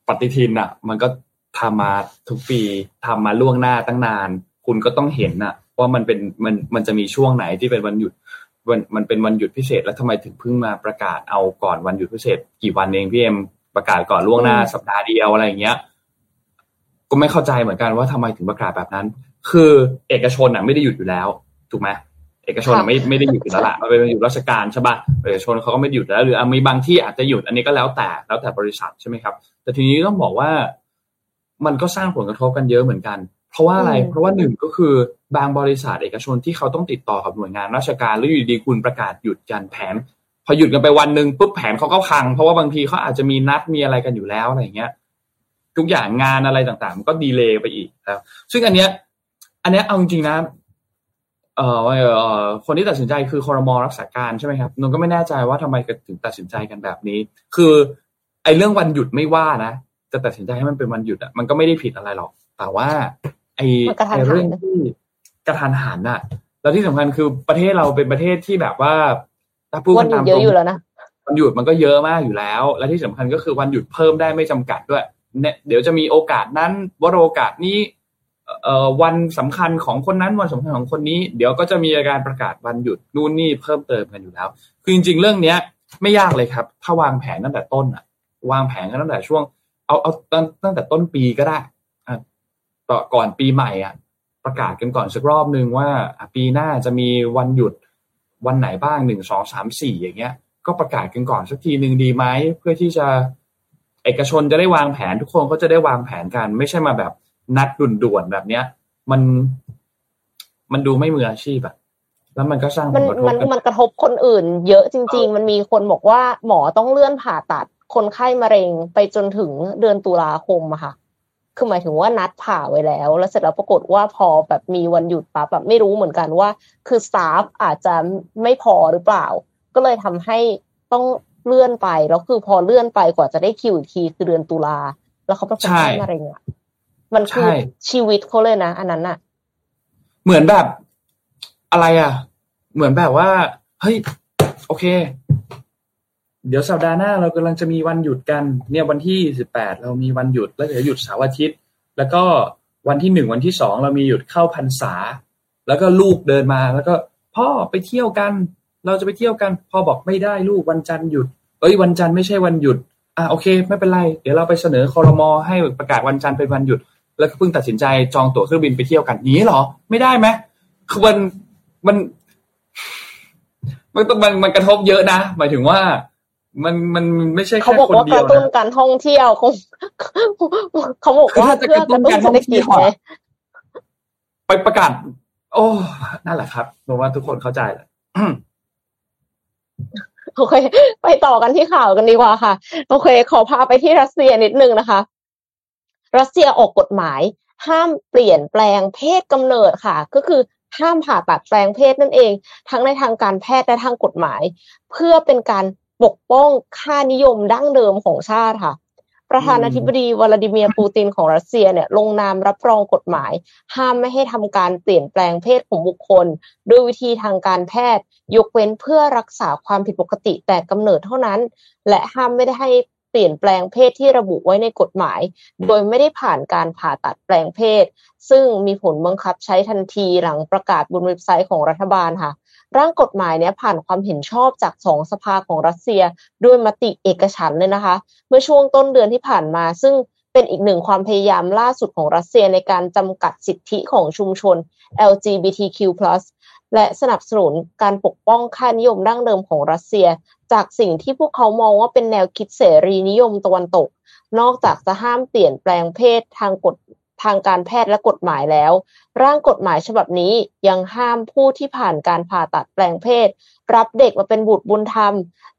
ปฏิทินอะมันก็ทำมาทุกปีทำมาล่วงหน้าตั้งนาน คุณก็ต้องเห็นอะว่ามันเป็นมันมันจะมีช่วงไหนที่เป็นวันหยุดมันมันเป็นวันหยุดพิเศษ แล้วทำไมถึงเพิ่งมาประกาศเอาก่อนวันหยุดพิเศษ กี่วันเองพี่เอ็ม ประกาศก่อนล่วงหน้าสัปดาห์เดียวอะไรอย่างเงี้ย ก็ไม่เข้าใจเหมือนกันว่าทำไมถึงประกาศแบบนั้น คือเอกชนอะไม่ได้หยุดอยู่แล้ว ถูกไหมเอกชนไม่ไม่ได้หยุดอยู่แล้วล่ะมันเป็นหยุดราชการใช่ป่ะเอกชนเขาก็ไม่หยุดแล้วหรือมีบางที่อาจจะหยุดอันนี้ก็แล้วแต่แล้วแต่บริษัทใช่ไหมครับ แต่ทีนี้ต้องบอกว่า มันก็สร้างผลกระทบกันเยอะเหมือนกัน เพราะว่าอะไร เพราะว่าหนึ่งก็คือบางบริษัทเอกชนที่เขาต้องติดต่อกับหน่วยงานราชการแล้วอยู่ดีคุณประกาศหยุดการแผน พอหยุดกันไปวันหนึ่งปุ๊บแผนเขาก็พัง เพราะว่าบางทีเขาอาจจะมีนัดมีอะไรกันอยู่แล้วอะไรเงี้ย ทุกอย่างงานอะไรต่างๆมันก็ดีเลย์ไปอีกครับ ซึ่งอันเนี้ย อันเนี้ยเอาจริงๆนะเอ่อคนที่ตัดสินใจคือคอรมอรักษาการใช่ไหมครับนนก็ไม่แน่ใจว่าทำไมถึงตัดสินใจกันแบบนี้ คือไอ้เรื่องวันหยุดไม่ว่านะจะตัดสินใจให้มันเป็นวันหยุดอะมันก็ไม่ได้ผิดอะไรหรอก แต่ว่า ไอ้ไอ้เรื่องที่กระทันหันอะ แล้วที่สำคัญคือประเทศเราเป็นประเทศที่แบบว่า ถ้าพูดกันตามตรงวันหยุดมันก็เยอะมากอยู่แล้ว และที่สำคัญก็คือวันหยุดเพิ่มได้ไม่จำกัดด้วยเนี่ยเดี๋ยวจะมีโอกาสนั้นวโรกาสนี้เอ่อวันสำคัญของคนนั้นวันสำคัญของคนนี้ เดี๋ยวก็จะมีการประกาศวันหยุดนู่นนี่เพิ่มเติมกันอยู่แล้ว คือจริง ๆ เรื่องเนี้ย ไม่ยากเลยครับ ถ้าวางแผนตั้งแต่ต้นอะวางแผนกันตั้งแต่ช่วง เอาเอาตั้งตั้งแต่ต้นปีก็ได้อะต่อก่อนปีใหม่อะ ประกาศกันก่อนสักรอบนึงว่าปีหน้าจะมีวันหยุด วันไหนบ้างหนึ่งสองสามสี่อย่างเงี้ย ก็ประกาศกันก่อนสักทีหนึ่งดีไหมเพื่อที่จะเอกชนจะได้วางแผนทุกคนก็จะได้วางแผนกัน ไม่ใช่มาแบบนัดด่วนๆแบบเนี้ย มันมันดูไม่มืออาชีพอะแล้วมันก็สร้างมันมันมันกระทบคนอื่น เยอะจริง ๆ มันมีคนบอกว่าหมอต้องเลื่อนผ่าตัดคนไข้มะเร็งไปจนถึงเดือนตุลาคมอะค่ะ คือหมายถึงว่านัดผ่าไว้แล้ว แล้วเสร็จแล้วปรากฏว่าพอแบบมีวันหยุดปั๊บแบบไม่รู้เหมือนกันว่า คือสตาฟอาจจะไม่พอหรือเปล่า ก็เลยทำให้ต้องเลื่อนไปแล้วคือพอเลื่อนไปกว่าจะได้คิวอีกทีคือเดือนตุลาแล้วเขาประกาศมะเร็งอะมันคือชีวิตเขาเลยนะ อันนั้นอะเหมือนแบบอะไรอะเหมือนแบบว่า เฮ้ย โอเค เดี๋ยวสัปดาห์หน้าเรากำลังจะมีวันหยุดกัน เนี่ยวันที่สิบแปดเรามีวันหยุดแล้วเดี๋ยวหยุดเสาร์อาทิตย์ แล้วก็วันที่หนึ่งวันที่สองเรามีหยุดเข้าพรรษา แล้วก็ลูกเดินมาแล้วก็ พ่อไปเที่ยวกัน เราจะไปเที่ยวกัน พ่อบอกไม่ได้ลูกวันจันทร์หยุด เอ้ยวันจันทร์ไม่ใช่วันหยุดอะโอเค ไม่เป็นไร เดี๋ยวเราไปเสนอคอรมอให้ประกาศวันจันทร์เป็นวันหยุด แล้วก็เพิ่งตัดสินใจจองตั๋วเครื่องบินไปเที่ยวกันนี้หรอ ไม่ได้ไหมคือมันมันมันมันมันกระทบเยอะนะ หมายถึงว่า มันมันไม่ใช่แค่คนเดียวนะเขาบอกว่ากระตุ้นการท่องเที่ยวคงเขาบอกว่าเพื่อกระตุ้นการท่องเที่ยวไปประกาศ โอ้นั่นแหละครับผมว่าทุกคนเข้าใจแหละโอเค ไปต่อกันที่ข่าวกันดีกว่าค่ะ โอเค ขอพาไปที่รัสเซียนิดนึงนะคะ รัสเซียออกกฎหมาย ห้ามเปลี่ยนแปลงเพศกำเนิดค่ะ ก็คือห้ามผ่าตัดแปลงเพศนั่นเอง ทั้งในทางการแพทย์และทางกฎหมาย เพื่อเป็นการ ปกป้องค่านิยมดั้งเดิมของชาติค่ะ ประธานาธิบดีวลาดิเมียร์ปูตินของรัสเซียเนี่ยลงนามรับรองกฎหมาย ห้ามไม่ให้ทำการเปลี่ยนแปลงเพศของบุคคล ด้วยวิธีทางการแพทย์ ยกเว้นเพื่อรักษาความผิดปกติแต่กำเนิดเท่านั้น และห้ามไม่ได้ให้เปลี่ยนแปลงเพศที่ระบุไว้ในกฎหมาย โดยไม่ได้ผ่านการผ่าตัดแปลงเพศ ซึ่งมีผลบังคับใช้ทันทีหลังประกาศบนเว็บไซต์ของรัฐบาลค่ะ ร่างกฎหมายเนี้ยผ่านความเห็นชอบจากสองสภาของรัสเซียด้วยมติเอกฉันเลยนะคะ เมื่อช่วงต้นเดือนที่ผ่านมา ซึ่งเป็นอีกหนึ่งความพยายามล่าสุดของรัสเซียในการจำกัดสิทธิของชุมชน LGBTQ+ และสนับสนุนการปกป้องค่านิยมดั้งเดิมของรัสเซีย จากสิ่งที่พวกเขามองว่าเป็นแนวคิดเสรีนิยมตะวันตก นอกจากจะห้ามเปลี่ยนแปลงเพศทางกฎ ทางการแพทย์และกฎหมายแล้ว ร่างกฎหมายฉบับนี้ยังห้ามผู้ที่ผ่านการผ่าตัดแปลงเพศ รับเด็กมาเป็นบุตรบุญธรรม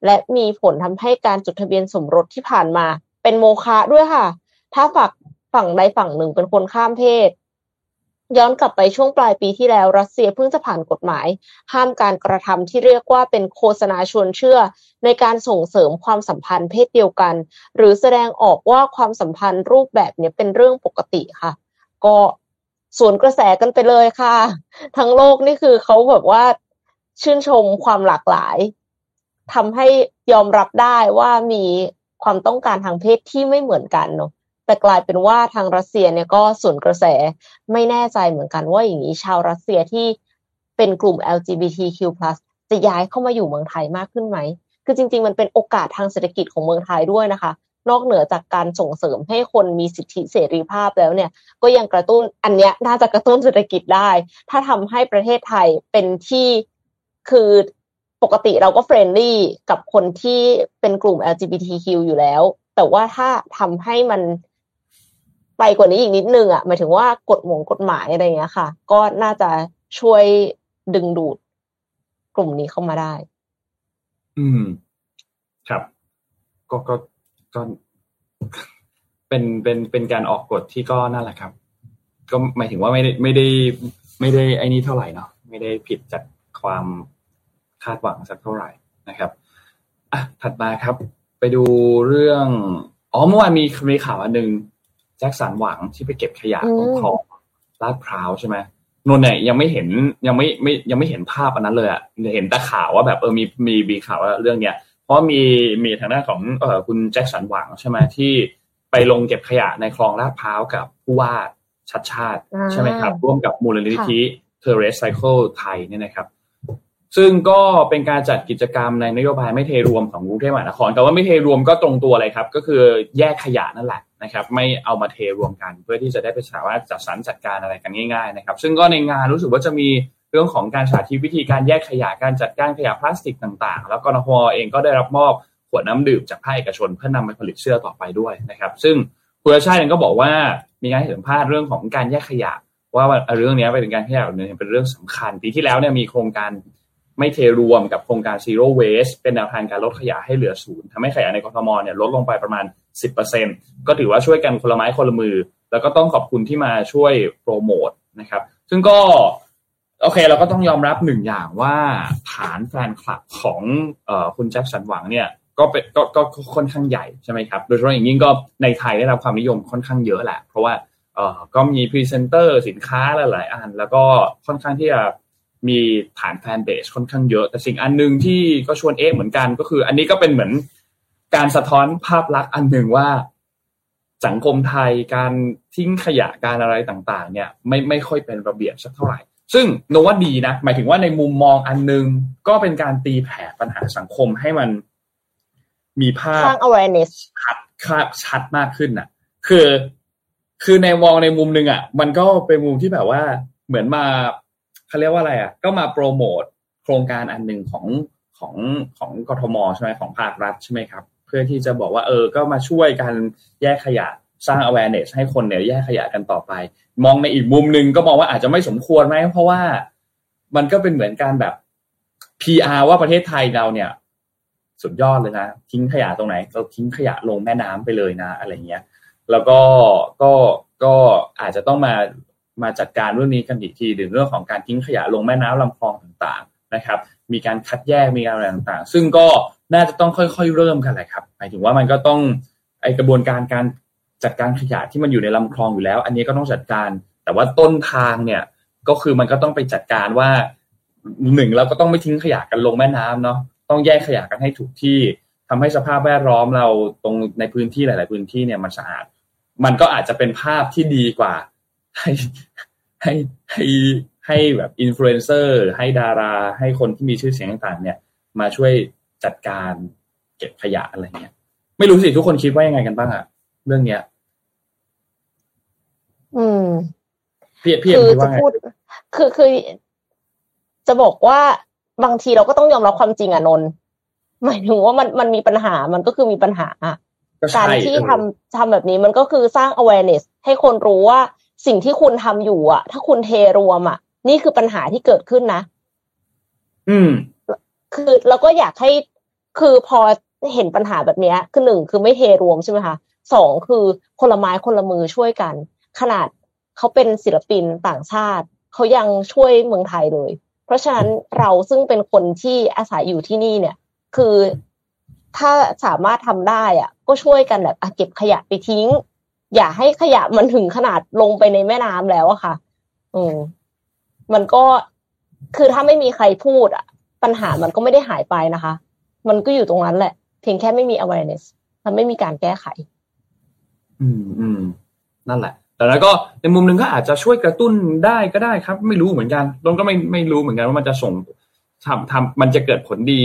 และมีผลทำให้การจดทะเบียนสมรสที่ผ่านมา เป็นโมฆะด้วยค่ะ ถ้าฝักฝั่งใดฝั่งหนึ่งเป็นคนข้ามเพศ ย้อนกลับไปช่วงปลายปีที่แล้วรัสเซียเพิ่งจะผ่านกฎหมาย ห้ามการกระทำที่เรียกว่าเป็นโฆษณาชวนเชื่อ ในการส่งเสริมความสัมพันธ์เพศเดียวกัน หรือแสดงออกว่าความสัมพันธ์รูปแบบนี้เป็นเรื่องปกติค่ะ ก็สวนกระแสกันไปเลยค่ะ ทั้งโลกนี่คือเขาแบบว่าชื่นชมความหลากหลายทำให้ยอมรับได้ว่ามีความต้องการทางเพศที่ไม่เหมือนกันเนาะ แต่กลายเป็นว่าทางรัสเซียเนี่ยก็ส่วนกระแสไม่แน่ใจเหมือนกันว่าอย่างนี้ชาวรัสเซียที่เป็นกลุ่ม LGBTQ+ จะย้ายเข้ามาอยู่เมืองไทยมากขึ้นไหม คือจริง ๆ มันเป็นโอกาสทางเศรษฐกิจของเมืองไทยด้วยนะคะ นอกเหนือจากการส่งเสริมให้คนมีสิทธิเสรีภาพแล้วเนี่ย ก็ยังกระตุ้นอันเนี้ยน่าจะกระตุ้นเศรษฐกิจได้ ถ้าทำให้ประเทศไทยเป็นที่คือปกติเราก็เฟรนลี่กับคนที่เป็นกลุ่ม LGBTQ อยู่แล้ว แต่ว่าถ้าทำให้มัน ไปกว่านี้อีกนิดนึงอะหมายถึงว่ากฎหมงกฎหมายอะไรเงี้ยค่ะ ก็น่าจะช่วยดึงดูดกลุ่มนี้เข้ามาได้ อืม ครับ ก็ก็ก็เป็นเป็นเป็นการออกกฎที่ก็นั่นแหละครับ ก็หมายถึงว่าไม่ได้ไม่ได้ ไม่ได้ไอ้นี่เท่าไหร่เนาะไม่ได้ผิดจากความคาดหวังสักเท่าไหร่นะครับอะถัดมาครับ ไปดูเรื่องอ๋อเมื่อวานมีมีข่าวอันหนึ่ง จ็คสันหวังที่ไปเก็บขยะตรงคลองลาดพร้าวใช่ไหมนนเนี่ยยังไม่เห็นยังไม่ไม่ยังไม่เห็นภาพอันนั้นเลยอะเห็นแต่ข่าวว่าแบบเออมีมีมีข่าวว่าเรื่องเนี้ยเพราะมีมีทางด้านของเออคุณแจ็คสันหวังใช่ไหมที่ไปลงเก็บขยะในคลองลาดพร้าวกับผู้ว่าชัดชาติอ่าใช่ไหมครับ ร่วมกับมูลนิธิเทเรสไซเคิลไทยเนี่ยนะครับ ซึ่งก็เป็นการจัดกิจกรรมในนโยบายไม่เทรวมของกรุงเทพมหานครแต่ว่าไม่เทรวมก็ตรงตัวเลยครับ ก็คือแยกขยะนั่นแหละ นะครับไม่เอามาเทรวมกัน เพื่อที่จะได้ไปสามารถจัดสรรจัดการอะไรกันง่ายๆนะครับซึ่งก็ในงานรู้สึกว่าจะมีเรื่องของการสาธิตวิธีการแยกขยะการจัดการขยะพลาสติกต่าง ๆ แล้วก็นพเองก็ได้รับมอบขวดน้ำดื่มจากภาคเอกชนเพื่อนำไปผลิตเสื้อต่อไปด้วยนะครับ ซึ่งคุณชาติก็บอกว่ามีการให้สัมภาษณ์เรื่องของการแยกขยะ ว่าเรื่องนี้เป็นการขยะเนี่ยเป็นเรื่องสำคัญ ปีที่แล้วเนี่ยมีโครงการ ไม่เทรวมกับโครงการ zero waste เป็นแนวทางการลดขยะให้เหลือศูนย์ทำให้ขยะในกรทมเนี่ยลดลงไปประมาณ 10%ก็ถือว่าช่วยกันคนละไม้คนละมือ แล้วก็ต้องขอบคุณที่มาช่วยโปรโมทนะครับ ซึ่งก็โอเคเราก็ต้องยอมรับหนึ่งอย่างว่าฐานแฟนคลับของออคุณแจ็คสันหวังเนี่ยก็เป็นก็ก็ก็ค่อนข้างใหญ่ใช่ไหมครับ โดยเฉพาะอย่างยิ่งก็ในไทยได้รับความนิยมค่อนข้างเยอะแหละ เพราะว่าเออก็มีพรีเซนเตอร์สินค้าหลายๆอัน แล้วก็ค่อนข้างที่จะ มีฐาน fanbase ค่อนข้างเยอะ แต่สิ่งอันหนึ่งที่ก็ชวนเอ๊ะเหมือนกันก็คือ อันนี้ก็เป็นเหมือนการสะท้อนภาพลักษณ์อันหนึ่งว่า สังคมไทยการทิ้งขยะการอะไรต่างๆ เนี่ย ไม่ไม่ค่อยเป็นระเบียบสักเท่าไหร่ ซึ่งนนว่าดีนะ หมายถึงว่าในมุมมองอันหนึ่ง ก็เป็นการตีแผ่ปัญหาสังคมให้มันมีภาพสร้าง awareness ชัดคาบชัดมากขึ้นน่ะ คือคือในมองในมุมหนึ่งอะ มันก็เป็นมุมที่แบบว่าเหมือนมา เขาเรียกว่าอะไรอะก็มาโปรโมทโครงการอันหนึ่งของของของกทมใช่ไหมของภาครัฐใช่ไหมครับ เพื่อที่จะบอกว่าเออก็มาช่วยกันแยกขยะสร้าง awareness ให้คนเนี่ยแยกขยะกันต่อไป มองในอีกมุมหนึ่งก็มองว่าอาจจะไม่สมควรไหมเพราะว่ามันก็เป็นเหมือนการแบบ PR ว่าประเทศไทยเราเนี่ย สุดยอดเลยนะ ทิ้งขยะตรงไหน เราทิ้งขยะลงแม่น้ำไปเลยนะ อะไรเงี้ย แล้วก็ก็ก็อาจจะต้องมา มาจัดการเรื่องนี้กันอีกทีถึงเรื่องของการทิ้งขยะลงแม่น้ำลำคลองต่างๆนะครับ มีการคัดแยกมีการอะไรต่างๆ ซึ่งก็น่าจะต้องค่อยๆเริ่มกันแหละครับหมายถึงว่ามันก็ต้องไอกระบวนการการจัดการขยะที่มันอยู่ในลำคลองอยู่แล้ว อันนี้ก็ต้องจัดการ แต่ว่าต้นทางเนี่ยก็คือมันก็ต้องไปจัดการว่าหนึ่งเราก็ต้องไม่ทิ้งขยะกันลงแม่น้ำเนาะต้องแยกขยะกันให้ถูกที่ทำให้สภาพแวดล้อมเราตรงในพื้นที่หลาย ๆ พื้นที่เนี่ยมันสะอาด มันก็อาจจะเป็นภาพที่ดีกว่า ให้ให้ให้ให้แบบอินฟลูเอนเซอร์ให้ดารา ให้คนที่มีชื่อเสียงต่างๆ เนี่ย มาช่วยจัดการเก็บขยะอะไรเงี้ย ไม่รู้สิทุกคนคิดว่ายังไงกันบ้างอะเรื่องเนี้ย อืมพี่พี่เอ็คืมอคิดจะว่าไงพูดคือคือ จะบอกว่าบางทีเราก็ต้องยอมรับความจริงอะนนท์หมายถึงว่ามันมันมีปัญหามันก็คือมีปัญหาอะก็การใช่ที่เออทำทำแบบนี้มันก็คือสร้าง awareness ให้คนรู้ว่า สิ่งที่คุณทำอยู่อะถ้าคุณเทรวมอะนี่คือปัญหาที่เกิดขึ้นนะ อืม คือเราก็อยากให้คือพอเห็นปัญหาแบบเนี้ยคือหนึ่งคือไม่เทรวมใช่ไหมคะสองคือคนละไม้คนละมือช่วยกัน ขนาดเขาเป็นศิลปินต่างชาติเขายังช่วยเมืองไทยเลย เพราะฉะนั้นเราซึ่งเป็นคนที่อาศัยอยู่ที่นี่เนี่ย คือถ้าสามารถทำได้อะ ก็ช่วยกันแบบอะเก็บขยะไปทิ้ง อย่าให้ขยะมันถึงขนาดลงไปในแม่น้ำแล้วอะค่ะ อืมมันก็คือถ้าไม่มีใครพูดอะปัญหามันก็ไม่ได้หายไปนะคะ มันก็อยู่ตรงนั้นแหละ เพียงแค่ไม่มี awareness มันไม่มีการแก้ไข อืมอืมนั่นแหละ แต่แล้วก็ในมุมหนึ่งก็อาจจะช่วยกระตุ้นได้ก็ได้ครับ ไม่รู้เหมือนกันลงก็ไม่ไม่รู้เหมือนกันว่ามันจะส่งทำทำมันจะเกิดผลดี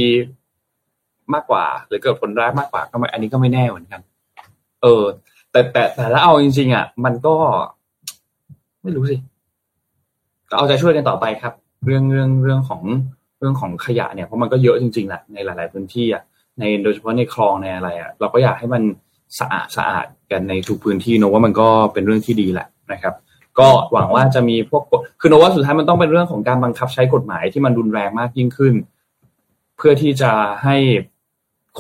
มากกว่า หรือเกิดผลร้ายมากกว่าก็ไม่อันนี้ก็ไม่แน่เหมือนกัน เออ แต่แต่แต่แล้วเอาจริง ๆ อะ มันก็ ไม่รู้สิ ก็เอาใจช่วยกันต่อไปครับ เรื่องเรื่องเรื่องของเรื่องของขยะเนี่ยเพราะมันก็เยอะจริงๆแหละในหลาย ๆ พื้นที่อะในโดยเฉพาะในคลองในอะไรอะเราก็อยากให้มันสะอาดสะอาดกันในทุกพื้นที่โนว่ามันก็เป็นเรื่องที่ดีแหละนะครับ ก็หวังว่าจะมีพวกคือโนว่าสุดท้ายมันต้องเป็นเรื่องของการบังคับใช้กฎหมายที่มันรุนแรงมากยิ่งขึ้น เพื่อที่จะให้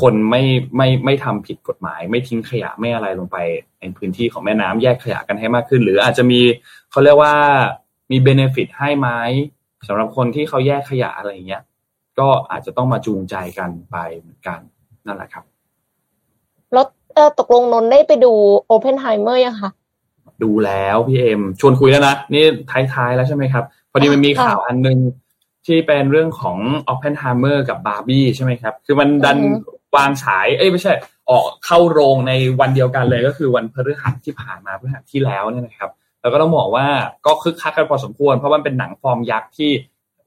คนไม่ไม่ไม่ทำผิดกฎหมาย ไม่ทิ้งขยะไม่อะไรลงไปในพื้นที่ของแม่น้ำแยกขยะกันให้มากขึ้น หรืออาจจะมีเขาเรียกว่ามี benefit ให้ไหมสำหรับคนที่เขาแยกขยะอะไรอย่างเงี้ย ก็อาจจะต้องมาจูงใจกันไปเหมือนกันนั่นแหละครับแล้วตกลงนนได้ไปดูออปเพนไฮเมอร์ยังคะดูแล้วพี่เอ็มชวนคุยแล้วนะ นี่ท้ายๆแล้วใช่ไหมครับ พอดีมันมีข่าวอันนึงที่เป็นเรื่องของออปเพนไฮเมอร์กับบาร์บี้ใช่ไหมครับ คือมันดัน วางฉาย เอ้ยไม่ใช่ ออกเข้าโรงในวันเดียวกันเลยก็คือวันพฤหัสที่ผ่านมาพฤหัสที่แล้วเนี่ยนะครับ แล้วก็ต้องบอกว่าก็คึกคักกันพอสมควร เพราะมันเป็นหนังฟอร์มยักษ์ที่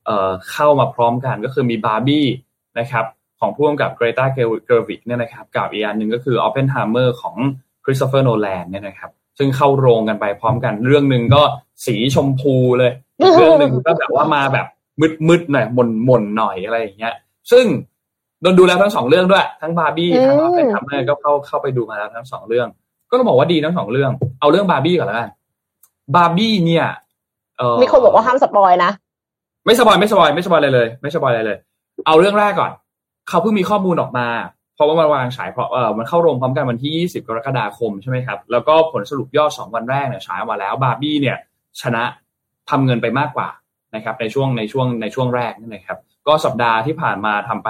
เอ่อเข้ามาพร้อมกันก็คือมีบาร์บี้นะครับของผู้กำกับเกรตาเกอร์วิกเนี่ยนะครับกับอีกอันหนึ่งก็คือออปเพนไฮเมอร์ของคริสโตเฟอร์โนแลนเนี่ยนะครับซึ่งเข้าโรงกันไปพร้อมกันเรื่องหนึ่งก็สีชมพูเลย เรื่องหนึ่งก็แบบว่ามาแบบมืดๆหน่อยหม่นๆหน่อยอะไรอย่างเงี้ย ซึ่ง นนดูแล้วทั้งสองเรื่องด้วย ทั้งบาร์บี้ทั้งออปเพนไฮเมอร์ก็เข้าเข้าไปดูมาแล้วทั้งสองเรื่อง ก็ต้องบอกว่าดีทั้งสองเรื่อง เอาเรื่องบาร์บี้ก่อนแล้วกันบาร์บี้เนี่ยเออมีคนบอกว่าห้าม spoil นะไม่ spoil ไม่ spoil ไม่ spoil อะไรเลย ไม่ spoil อะไรเลย เอาเรื่องแรกก่อน เขาเพิ่งมีข้อมูลออกมา เพราะว่ามันวางฉายเพราะเออมันเข้าโรงพร้อมกันวันที่ 20 กรกฎาคมใช่ไหมครับ แล้วก็ผลสรุปยอด 2 วันแรกเนี่ยฉายมาแล้วบาร์บี้เนี่ย ชนะทำเงินไปมากกว่านะครับ ในช่วงในช่วงในช่วงแรกนี่นะครับ ก็สัปดาห์ที่ผ่านมาทำไป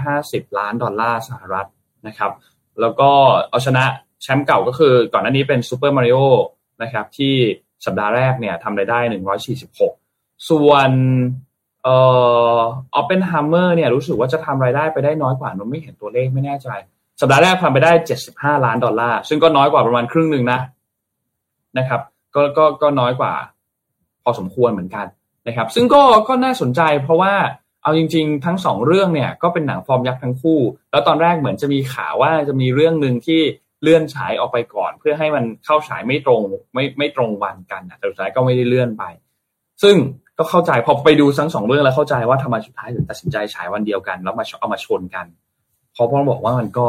150 ล้านดอลลาร์สหรัฐนะครับ แล้วก็เอาชนะแชมป์เก่าก็คือก่อนหน้านี้เป็นซูเปอร์มาริโอนะครับที่สัปดาห์แรกเนี่ยทำรายได้ 146 ส่วนเอ่อออปเพนไฮเมอร์เนี่ยรู้สึกว่าจะทำรายได้ไปได้น้อยกว่านนไม่เห็นตัวเลขไม่แน่ใจ สัปดาห์แรกทำไปได้ 75 ล้านดอลลาร์ ซึ่งก็น้อยกว่าประมาณครึ่งหนึ่งนะนะครับ ก็ก็ก็น้อยกว่า พอสมควรเหมือนกันนะครับ ซึ่งก็ก็น่าสนใจเพราะว่า เอาจริง ๆ ทั้งสองเรื่องเนี่ยก็เป็นหนังฟอร์มยักษ์ทั้งคู่ แล้วตอนแรกเหมือนจะมีข่าวว่าจะมีเรื่องหนึ่งที่เลื่อนฉายออกไปก่อน เพื่อให้มันเข้าฉายไม่ตรงไม่ไม่ตรงวันกันแต่สุดท้ายก็ไม่ได้เลื่อนไป ซึ่งก็เข้าใจพอไปดูทั้งสองเรื่องแล้วเข้าใจว่าทำไมสุดท้ายถึงตัดสินใจฉายวันเดียวกันแล้วมาเอามาชนกันเพราะพ่อบอกว่ามันก็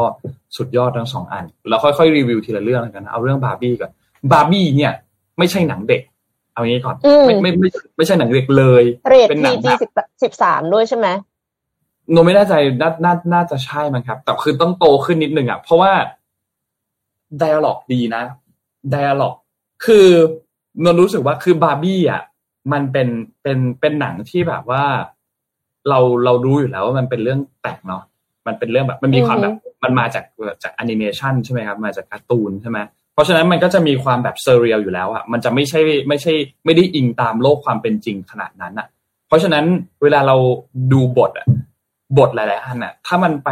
สุดยอดทั้งสองอันแล้วค่อยๆรีวิวทีละเรื่องกัน เอาเรื่องบาร์บี้ก่อนบาร์บี้เนี่ย ไม่ใช่หนังเด็ก เอางี้ก่อน ไม่ไม่ไม่ไม่ใช่หนังเด็กเลยเป็นหนังแบบสิบสามด้วยใช่ไหมนนไม่แน่ใจน่าน่าน่าจะใช่มั้งครับ แต่คือต้องโตขึ้นนิดนึงอะ เพราะว่า dialogue ดีนะ dialogue คือนนรู้สึกว่าคือบาร์บี้อะมันเป็นเป็นเป็นหนังที่แบบว่า เราเรารู้อยู่แล้วว่ามันเป็นเรื่องแปลกเนาะมันเป็นเรื่องแบบมันมีความแบบ มันมาจากจากแอนิเมชันใช่ไหมครับ มาจากการ์ตูนใช่ไหม เพราะฉะนั้นมันก็จะมีความแบบ surreal อยู่แล้วอะมันจะไม่ใช่ไม่ใช่ ไม่ได้อิงตามโลกความเป็นจริงขนาดนั้นอะเพราะฉะนั้นเวลาเราดูบทอะบทหลาย ๆ อันอะถ้ามันไป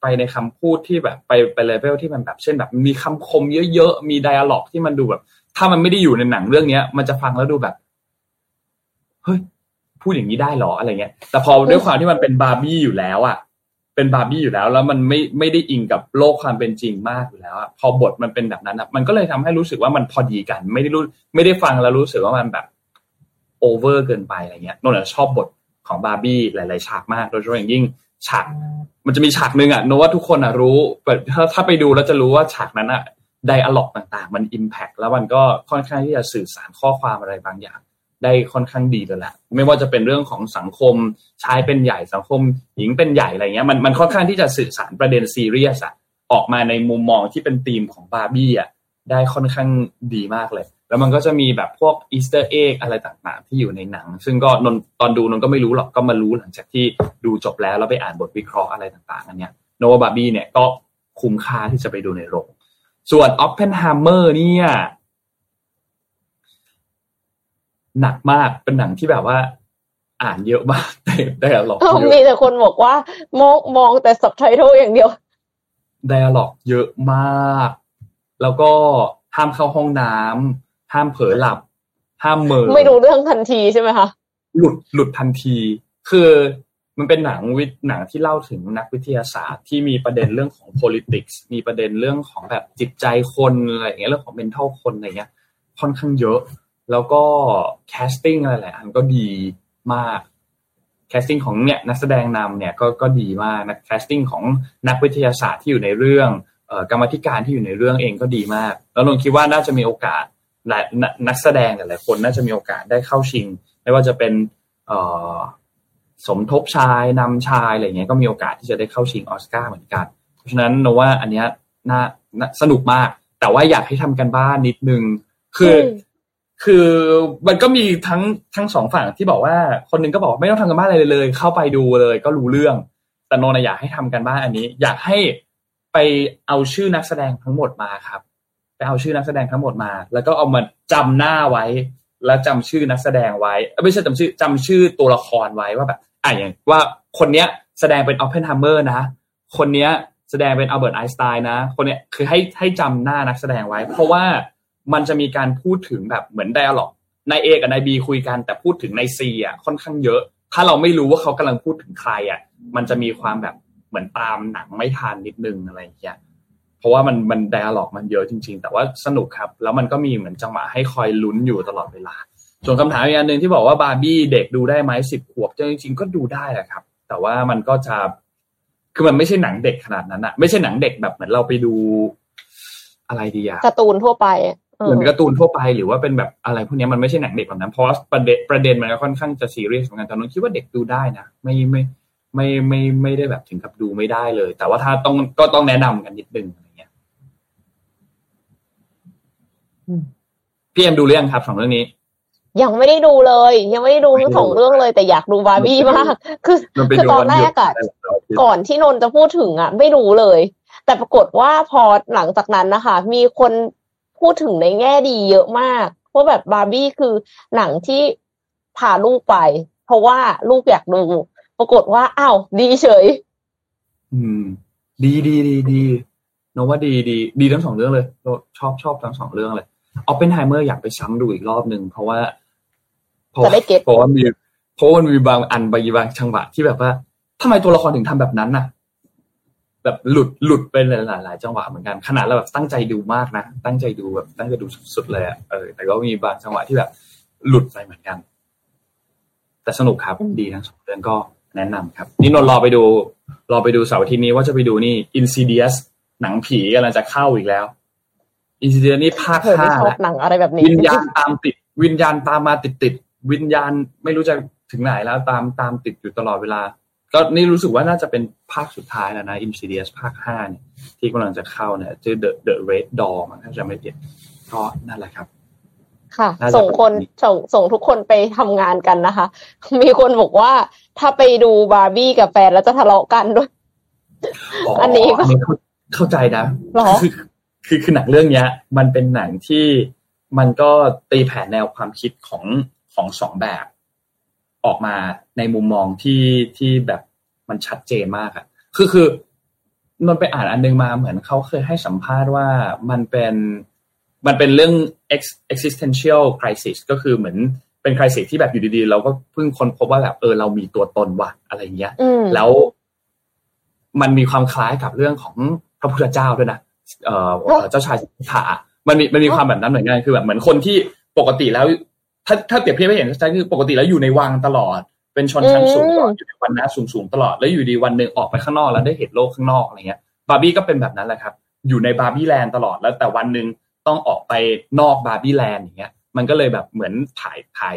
ไปในคำพูดที่แบบไปไปเลเวลที่มันแบบเช่นแบบ มีคำคมเยอะ ๆ มี dialogue ที่มันดูแบบ ถ้ามันไม่ได้อยู่ในหนังเรื่องเนี้ย มันจะฟังแล้วดูแบบ เฮ้ย พูดอย่างนี้ได้หรออะไรเงี้ย แต่พอด้วยความที่มันเป็นบาร์บี้อยู่แล้วอะ เป็นบาร์บี้อยู่แล้ว แล้วมันไม่ไม่ได้อิงกับโลกความเป็นจริงมากอยู่แล้วอะพอบทมันเป็นแบบนั้นอะมันก็เลยทำให้รู้สึกว่ามันพอดีกัน ไม่ได้รู้ไม่ได้ฟังแล้วรู้สึกว่ามันแบบ over เกินไปอะไรเงี้ยนนท์ชอบบทของบาร์บี้หลาย ๆ ฉากมากโดยเฉพาะอย่างยิ่งฉากมันจะมีฉากหนึ่งอะนนว่าทุกคนอะรู้แต่ถ้าถ้าไปดูแล้วจะรู้ว่าฉากนั้นอะ dialogue ต่าง ๆ มัน impact แล้วมันก็ค่อนข้างที่จะสื่อสารข้อความอะไรบางอย่าง ได้ค่อนข้างดีเลยแหละไม่ว่าจะเป็นเรื่องของสังคมชายเป็นใหญ่สังคม หญิงเป็นใหญ่อะไรเงี้ยมันมันค่อนข้างที่จะสื่อสารประเด็นซีเรียสอะออกมาในมุมมองที่เป็นธีมของบาร์บี้อะได้ค่อนข้างดีมากเลย แล้วมันก็จะมีแบบพวก Easter egg อะไรต่างๆ ที่อยู่ในหนัง ซึ่งก็นนตอนดูนนก็ไม่รู้หรอกก็มารู้หลังจากที่ดูจบแล้วแล้วไปอ่านบทวิเคราะห์อะไรต่างๆอันเนี้ยนนว่าบาร์บี้เนี่ยก็คุ้มค่าที่จะไปดูในโรงส่วนออปเพนไฮเมอร์เนี่ย หนักมากเป็นหนังที่แบบว่า อ่านเยอะมากแต่แต่หลอกมีแต่คนบอกว่ามองมองแต่สับไตเติลอย่างเดียว dialogue เยอะมาก แล้วก็ห้ามเข้าห้องน้ำห้ามเผลอหลับ ห้ามเหม่อไม่รู้เรื่องทันทีใช่ไหมคะหลุดหลุดทันที คือมันเป็นหนังวิหนังที่เล่าถึงนักวิทยาศาสตร์ที่มีประเด็นเรื่องของ politics มีประเด็นเรื่องของแบบจิตใจคนอะไรอย่างเงี้ยเรื่องของ mental คนอะไรเงี้ย ค่อนข้างเยอะ แล้วก็ casting อะไรหลายอันก็ดีมาก casting ของเนี่ยนักแสดงนำเนี่ยก็ก็ดีมากนะ casting ของนักวิทยาศาสตร์ที่อยู่ในเรื่องกรรมธิการที่อยู่ในเรื่องเองก็ดีมาก แล้วนนคิดว่าน่าจะมีโอกาสนักแสดงหลายคนน่าจะมีโอกาสได้เข้าชิง ไม่ว่าจะเป็นสมทบชายนำชายอะไรเงี้ยก็มีโอกาสที่จะได้เข้าชิงออสการ์เหมือนกัน เพราะฉะนั้นนว่าอันเนี้ยน่าสนุกมาก แต่ว่าอยากให้ทำกันบ้านนิดนึง คือ คือมันก็มีทั้งทั้งสองฝั่งที่บอกว่าคนนึงก็บอกไม่ต้องทำกันบ้านอะไรเลย เข้าไปดูเลย ก็รู้เรื่อง แต่นนอยากให้ทำกันบ้านอันนี้ อยากให้ไปเอาชื่อนักแสดงทั้งหมดมาครับ ไปเอาชื่อนักแสดงทั้งหมดมา แล้วก็เอามาจำหน้าไว้ แล้วจำชื่อนักแสดงไว้ไม่ใช่จำชื่อจำชื่อตัวละครไว้ว่าแบบอะอย่างว่าคนเนี้ยแสดงเป็นออปเพนไฮเมอร์นะ คนเนี้ยแสดงเป็นอัลเบิร์ตไอน์สไตน์นะ คนเนี้ยคือให้ให้จำหน้านักแสดงไว้ เพราะว่า มันจะมีการพูดถึงแบบเหมือน dialogue นาย A กับนาย B คุยกันแต่พูดถึงนาย C อะค่อนข้างเยอะ ถ้าเราไม่รู้ว่าเขากำลังพูดถึงใครอะ มันจะมีความแบบเหมือนตามหนังไม่ทันนิดนึงอะไรอย่างเงี้ยเพราะว่ามันมัน dialogue มันเยอะจริง ๆ แต่ว่าสนุกครับ แล้วมันก็มีเหมือนจังหวะให้คอยลุ้นอยู่ตลอดเวลา ส่วนคำถามอีกอันหนึ่งที่บอกว่าบาร์บี้เด็กดูได้ไหมสิบขวบจริง ๆ ก็ดูได้แหละครับ แต่ว่ามันก็จะคือมันไม่ใช่หนังเด็กขนาดนั้นอะไม่ใช่หนังเด็กแบบเหมือนเราไปดูอะไรดีอะการ์ตูนทั่วไป เหมือนการ์ตูนทั่วไปหรือว่าเป็นแบบอะไรพวกนี้มันไม่ใช่หนังเด็กแบบนั้นเพราะประเด็นประเด็นมันค่อนข้างจะซีเรียสเหมือนกันแต่นนคิดว่าเด็กดูได้นะไม่ไม่ไม่ไม่ไม่ได้แบบถึงกับดูไม่ได้เลย แต่ว่าถ้าต้องก็ต้องแนะนำกันนิดนึงอะไรเงี้ยพี่เอ็มดูเรื่องครับสองเรื่องนี้ยังไม่ได้ดูเลย ยังไม่ได้ดูทั้งสองเรื่องเลย แต่อยากดูบาร์บี้มาก คือคือตอนแรกอะก่อนที่นนจะพูดถึงอะไม่รู้เลย แต่ปรากฏว่าพอหลังจากนั้นนะคะ มีคน พูดถึงในแง่ดีเยอะมากว่าแบบบาร์บี้คือหนังที่พาลูกไป เพราะว่าลูกอยากดู ปรากฏว่าอ้าวดีเฉย อืม ดีดีดีดีนนว่าดีดีดีทั้งสองเรื่องเลยชอบชอบทั้งสองเรื่องเลยออปเพนไฮเมอร์อยากไปซ้ำดูอีกรอบหนึ่งเพราะว่าเพราะเพราะว่ามีเพราะมันมีบางอันบางบางจังหวะที่แบบว่าทำไมตัวละครถึงทำแบบนั้นน่ะ แบบหลุดหลุดไปหลายหลายจังหวะเหมือนกันขนาดเราแบบตั้งใจดูมากนะตั้งใจดูแบบตั้งใจดูสุดๆเลยอะเออแต่ก็มีบางจังหวะที่แบบหลุดไปเหมือนกัน แต่สนุกครับดีทั้งสองเรื่องก็แนะนำครับ นี่นนรอไปดู รอไปดูเสาร์อาทิตย์นี้ว่าจะไปดูนี่ Insidious หนังผีกำลังจะเข้าอีกแล้ว Insidious นี่ภาคห้าแล้วหนังอะไรแบบนี้ วิญญาณตามติด วิญญาณตามมาติดติดวิญญาณไม่รู้จะถึงไหนแล้วตามตามติดอยู่ตลอดเวลา ก็นี่รู้สึกว่าน่าจะเป็นภาคสุดท้ายแล้วนะ Insidious ภาคห้าเนี่ยที่กำลังจะเข้าเนี่ยชื่อ The The Red Door มันถ้าจะไม่ผิดก็นั่นแหละครับ ค่ะ ส่งคนส่งส่งทุกคนไปทำงานกันนะคะ มีคนบอกว่าถ้าไปดูบาร์บี้กับแฟนแล้วจะทะเลาะกันด้วย อันนี้ก็เข้าใจนะคือคือคือหนังเรื่องเนี้ย มันเป็นหนังที่มันก็ตีแผ่แนวความคิดของของสองแบบ ออกมาในมุมมองที่ที่แบบมันชัดเจนมากอะคือคือมันไปอ่านอันนึงมาเหมือนเขาเคยให้สัมภาษณ์ว่ามันเป็นมันเป็นเรื่อง existential crisis ก็คือเหมือนเป็น crisis ที่แบบอยู่ดีๆ เราก็เพิ่งค้นพบว่าแบบเออเรามีตัวตนว่ะอะไรเงี้ย แล้ว มันมีความคล้ายกับเรื่องของพระพุทธเจ้าด้วยนะเออเจ้าชายสิทธามันมีมันมีความแบบนั้นเหมือนกันคือแบบเหมือนคนที่ปกติแล้ว ถ้าถ้าเปรียบเทียบให้เห็นชัดคือปกติแล้วอยู่ในวังตลอด เป็นชนชั้นสูงอยู่ในวังนะสูงสูงตลอดแล้วอยู่ดีวันหนึ่งออกไปข้างนอกแล้วได้เห็นโลกข้างนอกอะไรเงี้ย บาร์บี้ก็เป็นแบบนั้นแหละครับ อยู่ในบาร์บี้แลนด์ตลอดแล้วแต่วันหนึ่งต้องออกไปนอกบาร์บี้แลนด์อย่างเงี้ย มันก็เลยแบบเหมือนถ่ายถ่าย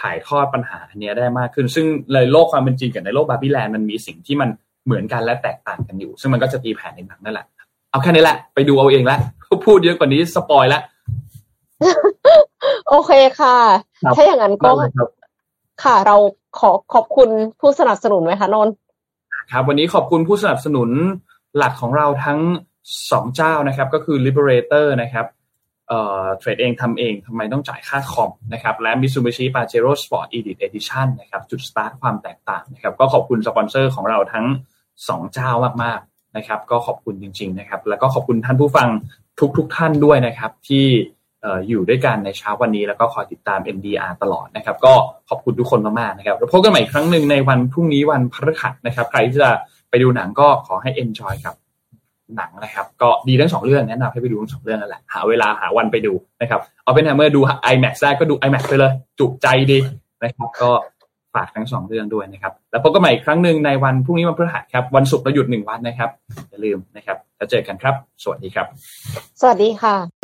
ถ่ายทอดปัญหาเนี้ยได้มากขึ้น ซึ่งในโลกความเป็นจริงกับในโลกบาร์บี้แลนด์มันมีสิ่งที่มันเหมือนกันและแตกต่างกันอยู่ ซึ่งมันก็จะตีแผ่ในหนังนั่นแหละเอาแค่นี้แหละไปดูเอาเองละพูดเยอะกว่านี้สปอยแล้ว โอเคค่ะ ถ้าอย่างนั้นก็ค่ะเราขอขอบคุณผู้สนับสนุนไหมคะนนครับ วันนี้ขอบคุณผู้สนับสนุนหลักของเราทั้งสองเจ้านะครับ ก็คือ Liberator นะครับเอ่อเทรดเองทำเองทำไมต้องจ่ายค่าคอมนะครับและ Mitsubishi Pajero Sport Edit Edition นะครับ จุดสตาร์ทความแตกต่างนะครับ ก็ขอบคุณสปอนเซอร์ของเราทั้ง2เจ้ามากๆนะครับ ก็ขอบคุณจริง ๆ นะครับ แล้วก็ขอบคุณท่านผู้ฟังทุกๆทท่านด้วยนะครับ ที่ อยู่ด้วยกันในเช้าวันนี้แล้วก็คอยติดตาม MDR ตลอดนะครับ ก็ขอบคุณทุกคนมากๆนะครับแล้วพบกันใหม่อีกครั้งหนึ่งในวันพรุ่งนี้วันพฤหัสนะครับ ใครที่จะไปดูหนังก็ขอให้ enjoy ครับหนังนะครับ ก็ดีทั้งสองเรื่องแนะนำให้ไปดูทั้งสองเรื่องนั่นแหละหาเวลาหาวันไปดูนะครับเอาเป็นแฮมเมอร์ดู IMAX ได้ก็ดู IMAX ไปเลย จุใจดีนะครับ ก็ฝากทั้งสองเรื่องด้วยนะครับ แล้วพบกันใหม่อีกครั้งหนึ่งในวันพรุ่งนี้วันพฤหัสครับ วันศุกร์เราหยุดหนึ่งวันนะครับอย่าลืมนะครับแล้วเจอกันครับ สวัสดีครับ สวัสดีค่ะ